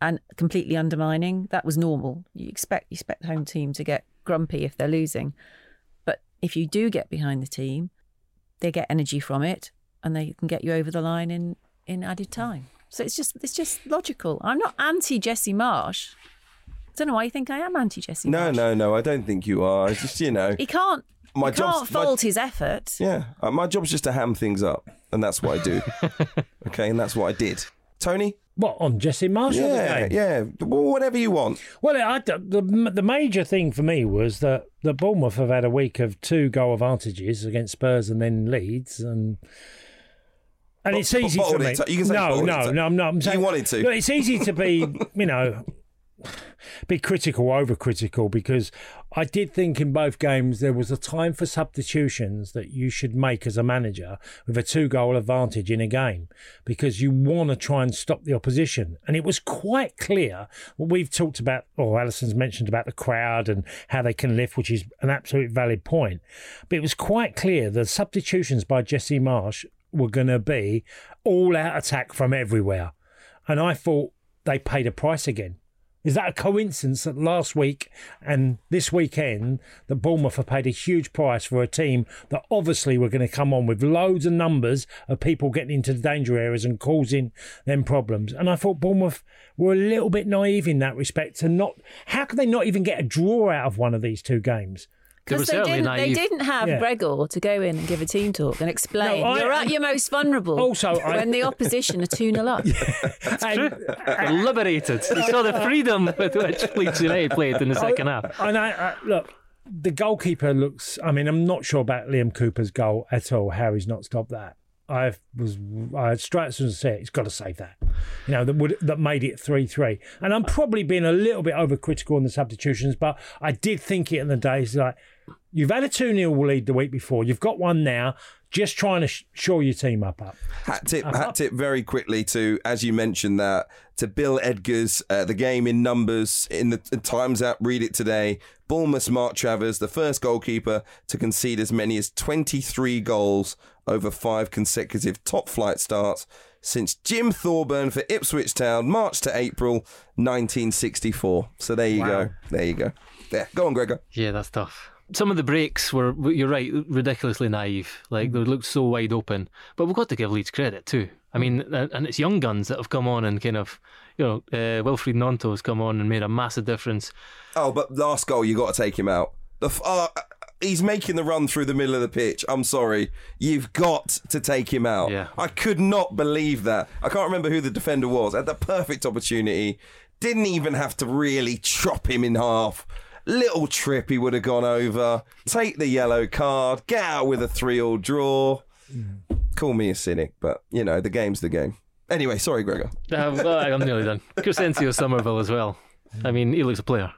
S5: and completely undermining. That was normal. You expect you expect the home team to get grumpy if they're losing, but if you do get behind the team, they get energy from it and they can get you over the line in in added time. So it's just it's just logical. I'm not anti Jesse Marsch. I don't know why you think I am anti Jesse.
S3: No,
S5: Marsch.
S3: no, no. I don't think you are. It's just you know,
S5: He can't.
S3: My
S5: he can't
S3: job's- my-
S5: fault his effort.
S3: yeah. uh, My job's just to ham things up, and that's what I do. okay, and that's what I did. Tony.
S4: What on Jesse Marsch? or the
S3: Yeah, yeah. Well, whatever you want.
S4: Well, I, the the major thing for me was that the Bournemouth have had a week of two goal advantages against Spurs and then Leeds, and And
S3: Bo-
S4: it's easy for me.
S3: it. You can say
S4: no, no, no, I'm not. I'm saying,
S3: wanted to.
S4: Look, it's easy to be, you know, be critical, overcritical, because I did think in both games there was a time for substitutions that you should make as a manager with a two goal advantage in a game because you want to try and stop the opposition. And it was quite clear what we've talked about, or Alyson's mentioned about the crowd and how they can lift, which is an absolute valid point. But it was quite clear the substitutions by Jesse Marsch were going to be all out attack from everywhere. And I thought they paid a price again. Is that a coincidence that last week and this weekend that Bournemouth have paid a huge price for a team that obviously were going to come on with loads of numbers of people getting into the danger areas and causing them problems? And I thought Bournemouth were a little bit naive in that respect to not. How can they not even get a draw out of one of these two games?
S6: They were
S5: Because they,
S6: certainly
S5: didn't, they didn't have
S4: Yeah.
S5: Gregor to go in and give a team talk and explain.
S4: No, I-
S5: You're at your most vulnerable
S4: Also, I-
S5: when the opposition are 2 0 up.
S4: And-
S6: They're liberated. You saw the freedom with which Leeds United played in the second half.
S4: And I, I look, the goalkeeper looks. I mean, I'm not sure about Liam Cooper's goal at all. How he's not stopped that. I was I had straight as soon as I said it, he's got to save that. You know that would that made it three three. And I'm probably being a little bit overcritical on the substitutions, but I did think it in the days like you've had a two 0 lead the week before. You've got one now. Just trying to sh- shore your team up up.
S3: Hat tip, hat tip very quickly to, as you mentioned that, to Bill Edgar's uh, The Game in Numbers in the the Times app, read it today. Bournemouth's Mark Travers, the first goalkeeper to concede as many as 23 goals over five consecutive top flight starts since Jim Thorburn for Ipswich Town, March to April 1964. So there you go. There you go. There. Go on, Gregor.
S6: Yeah, that's tough. Some of the breaks were, you're right, ridiculously naive. Like they looked so wide open. But we've got to give Leeds credit too. I mean, and and it's young guns that have come on and kind of, you know, uh, Wilfried Gnonto has come on and made a massive difference.
S3: Oh, but last goal, you got to take him out. The f- uh, he's making the run through the middle of the pitch. I'm sorry, you've got to take him out.
S6: Yeah.
S3: I could not believe that. I can't remember who the defender was. Had the perfect opportunity. Didn't even have to really chop him in half. Little trip, he would have gone over. Take the yellow card. Get out with a three-all draw. Call me a cynic, but you know the game's the game. Anyway, sorry, Gregor.
S6: Uh, well, I'm nearly done. Crysencio Summerville as well. I mean, he looks a player.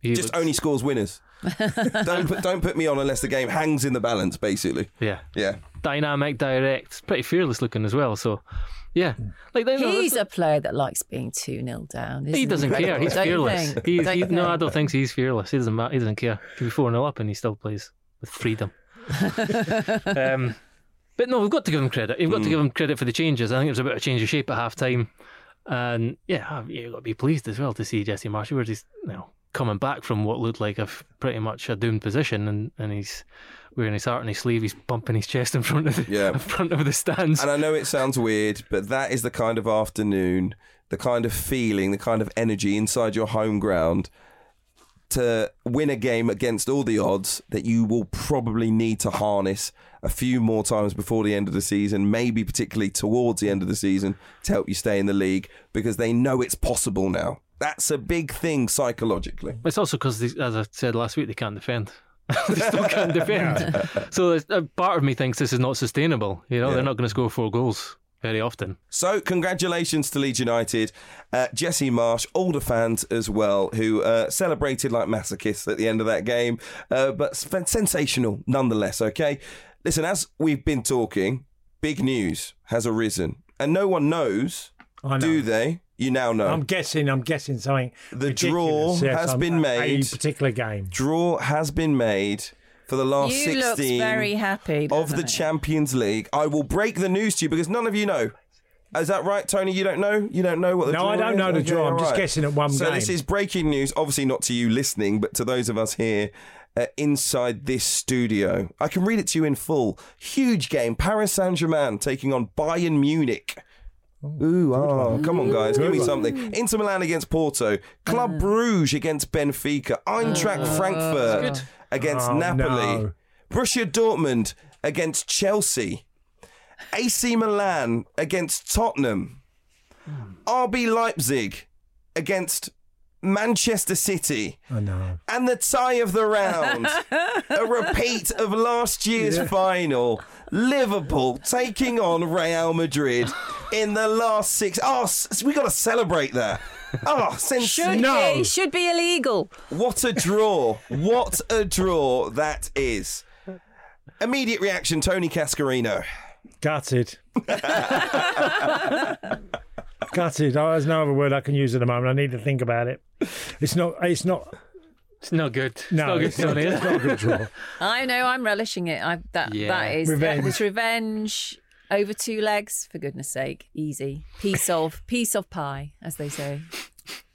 S6: He
S3: Just
S6: looks-
S3: only scores winners. don't put, don't put me on unless the game hangs in the balance. Basically,
S6: yeah,
S3: yeah.
S6: dynamic, direct, pretty fearless looking as well. So, yeah, like they,
S5: He's a player that likes being 2 0 down.
S6: He
S5: isn't
S6: doesn't
S5: Gregor?
S6: care. He's
S5: Don't
S6: fearless. He's, he, no, I
S5: think?
S6: don't think he's fearless. He doesn't matter. He doesn't care. He'll be 4 0 up and he still plays with freedom. um, but no, we've got to give him credit. We've got to give him credit for the changes. I think there's a bit of change of shape at half time. And yeah, you've got to be pleased as well to see Jesse Marsch, where he's you know, coming back from what looked like a pretty much a doomed position. And, and he's wearing his heart on his sleeve. He's bumping his chest in front of the,
S3: Yeah.
S6: in front of the stands.
S3: And I know it sounds weird, but that is the kind of afternoon, the kind of feeling, the kind of energy inside your home ground to win a game against all the odds that you will probably need to harness a few more times before the end of the season, maybe particularly towards the end of the season to help you stay in the league because they know it's possible now. That's a big thing psychologically.
S6: It's also because, as I said last week, they can't defend. they still can't defend. so a part of me thinks this is not sustainable. You know,
S3: Yeah.
S6: they're not going to score four goals very often.
S3: So, congratulations to Leeds United. Uh, Jesse Marsch, all the fans as well, who uh, celebrated like masochists at the end of that game, uh, but sensational nonetheless, okay? Listen, as we've been talking, big news has arisen, and no one knows. Do they? You now know.
S4: I'm guessing. I'm guessing something.
S3: The draw
S4: Yes,
S3: has
S4: I'm-
S3: been made.
S4: A particular game.
S3: Draw has been made for the last
S5: You
S3: 16
S5: very happy.
S3: of
S5: doesn't
S3: the
S5: it?
S3: Champions League. I will break the news to you because none of you know. Is that right, Tony? You don't know? You don't know what the
S4: No,
S3: draw
S4: I don't
S3: is?
S4: know the
S3: Okay,
S4: draw. I'm
S3: all
S4: just guessing at one
S3: so
S4: game.
S3: this is breaking news, obviously not to you listening, but to those of us here uh, inside this studio. I can read it to you in full. Huge game. Paris Saint-Germain taking on Bayern Munich. Ooh, oh, come on, guys, give me something. Inter Milan against Porto, Club Bruges against Benfica, Eintracht Frankfurt against
S4: Oh,
S3: Napoli,
S4: no.
S3: Borussia Dortmund against Chelsea, AC Milan against Tottenham, RB Leipzig against Manchester City.
S4: I know.
S3: And the tie of the round, a repeat of last year's final. Liverpool taking on Real Madrid in the last six. Oh, s- we got to celebrate that. Oh, since
S5: Should
S4: No.
S5: be, should be illegal.
S3: what a draw! What a draw that is. Immediate reaction, Tony Cascarino.
S4: Gutted. Gutted. Oh, there's no other word I can use at the moment. I need to think about it. It's not. It's not.
S6: It's not good. It's not good,
S4: it's not,
S6: Tony.
S4: it's not good draw.
S5: I know. I'm relishing it. I that
S6: Yeah.
S5: that is
S4: Revenge.
S5: It's revenge over two legs. For goodness' sake, easy piece of piece of pie, as they say.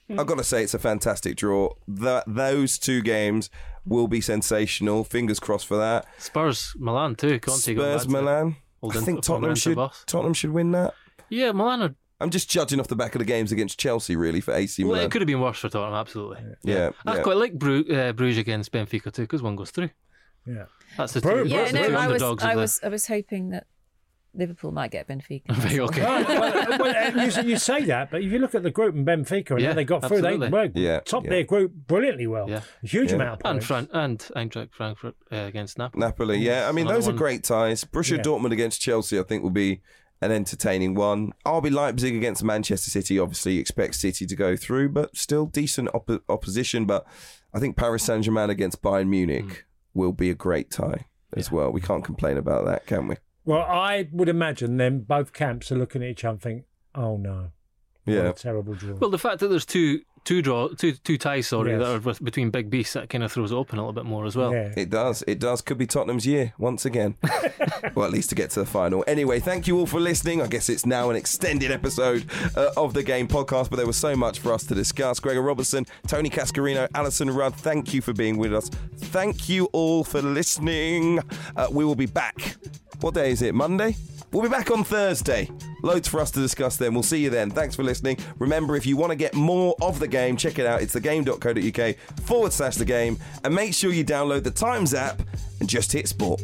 S3: I've got to say, it's a fantastic draw. That those two games will be sensational. Fingers crossed for that.
S6: Spurs, Milan too. Conte going back
S3: Spurs,
S6: to
S3: eh?
S6: Milan.
S3: I think Tottenham should.
S6: boss.
S3: Tottenham should win that.
S6: Yeah, Milan are.
S3: I'm just judging off the back of the games against Chelsea, really, for AC
S6: Well,
S3: Milan.
S6: it could have been worse for Tottenham, absolutely.
S3: Yeah,
S6: I
S3: yeah.
S6: quite like Bru- uh, Bruges against Benfica too, because one goes through.
S4: Yeah.
S6: That's the
S4: Bru-
S6: two,
S5: Yeah, no,
S6: two
S5: I was I was I was hoping that Liverpool might get Benfica.
S6: Very okay.
S4: well, well, you, you say that, but if you look at the group and Benfica and
S6: Yeah,
S4: they got through,
S6: absolutely.
S4: they were
S3: Yeah,
S4: top
S3: yeah.
S4: their group brilliantly well.
S6: Yeah.
S4: A huge
S3: Yeah.
S4: amount of
S6: and
S4: points.
S6: Fran- and Eintracht Frankfurt uh, against Napoli.
S3: Napoli, yeah. I mean,
S6: Another
S3: those are great ties. Borussia
S4: Yeah.
S3: Dortmund against Chelsea, I think, will be an entertaining one. RB Leipzig against Manchester City, obviously, expect City to go through, but still decent oppo- opposition. But I think Paris Saint Germain against Bayern Munich
S6: Mm.
S3: will be a great tie as well. We can't complain about that, can we?
S4: Well, I would imagine then both camps are looking at each other and think, oh no. What
S3: Yeah.
S4: a terrible draw.
S6: Well, the fact that there's two two draw two two ties, sorry,
S4: Yes.
S6: that are with, between big beasts, that kind of throws it open a little bit more as well.
S4: yeah.
S3: It does. It does. Could be Tottenham's year once again. well, at least to get to the final. Anyway, thank you all for listening. I guess it's now an extended episode uh, of the Game Podcast, but there was so much for us to discuss. Gregor Robertson, Tony Cascarino, Alyson Rudd, thank you for being with us. Thank you all for listening. Uh, we will be back. What day is it? Monday? We'll be back on Thursday. Loads for us to discuss then. We'll see you then. Thanks for listening. Remember, if you want to get more of the game, check it out. It's thegame.co.uk forward slash the game. And make sure you download the Times app and just hit sport.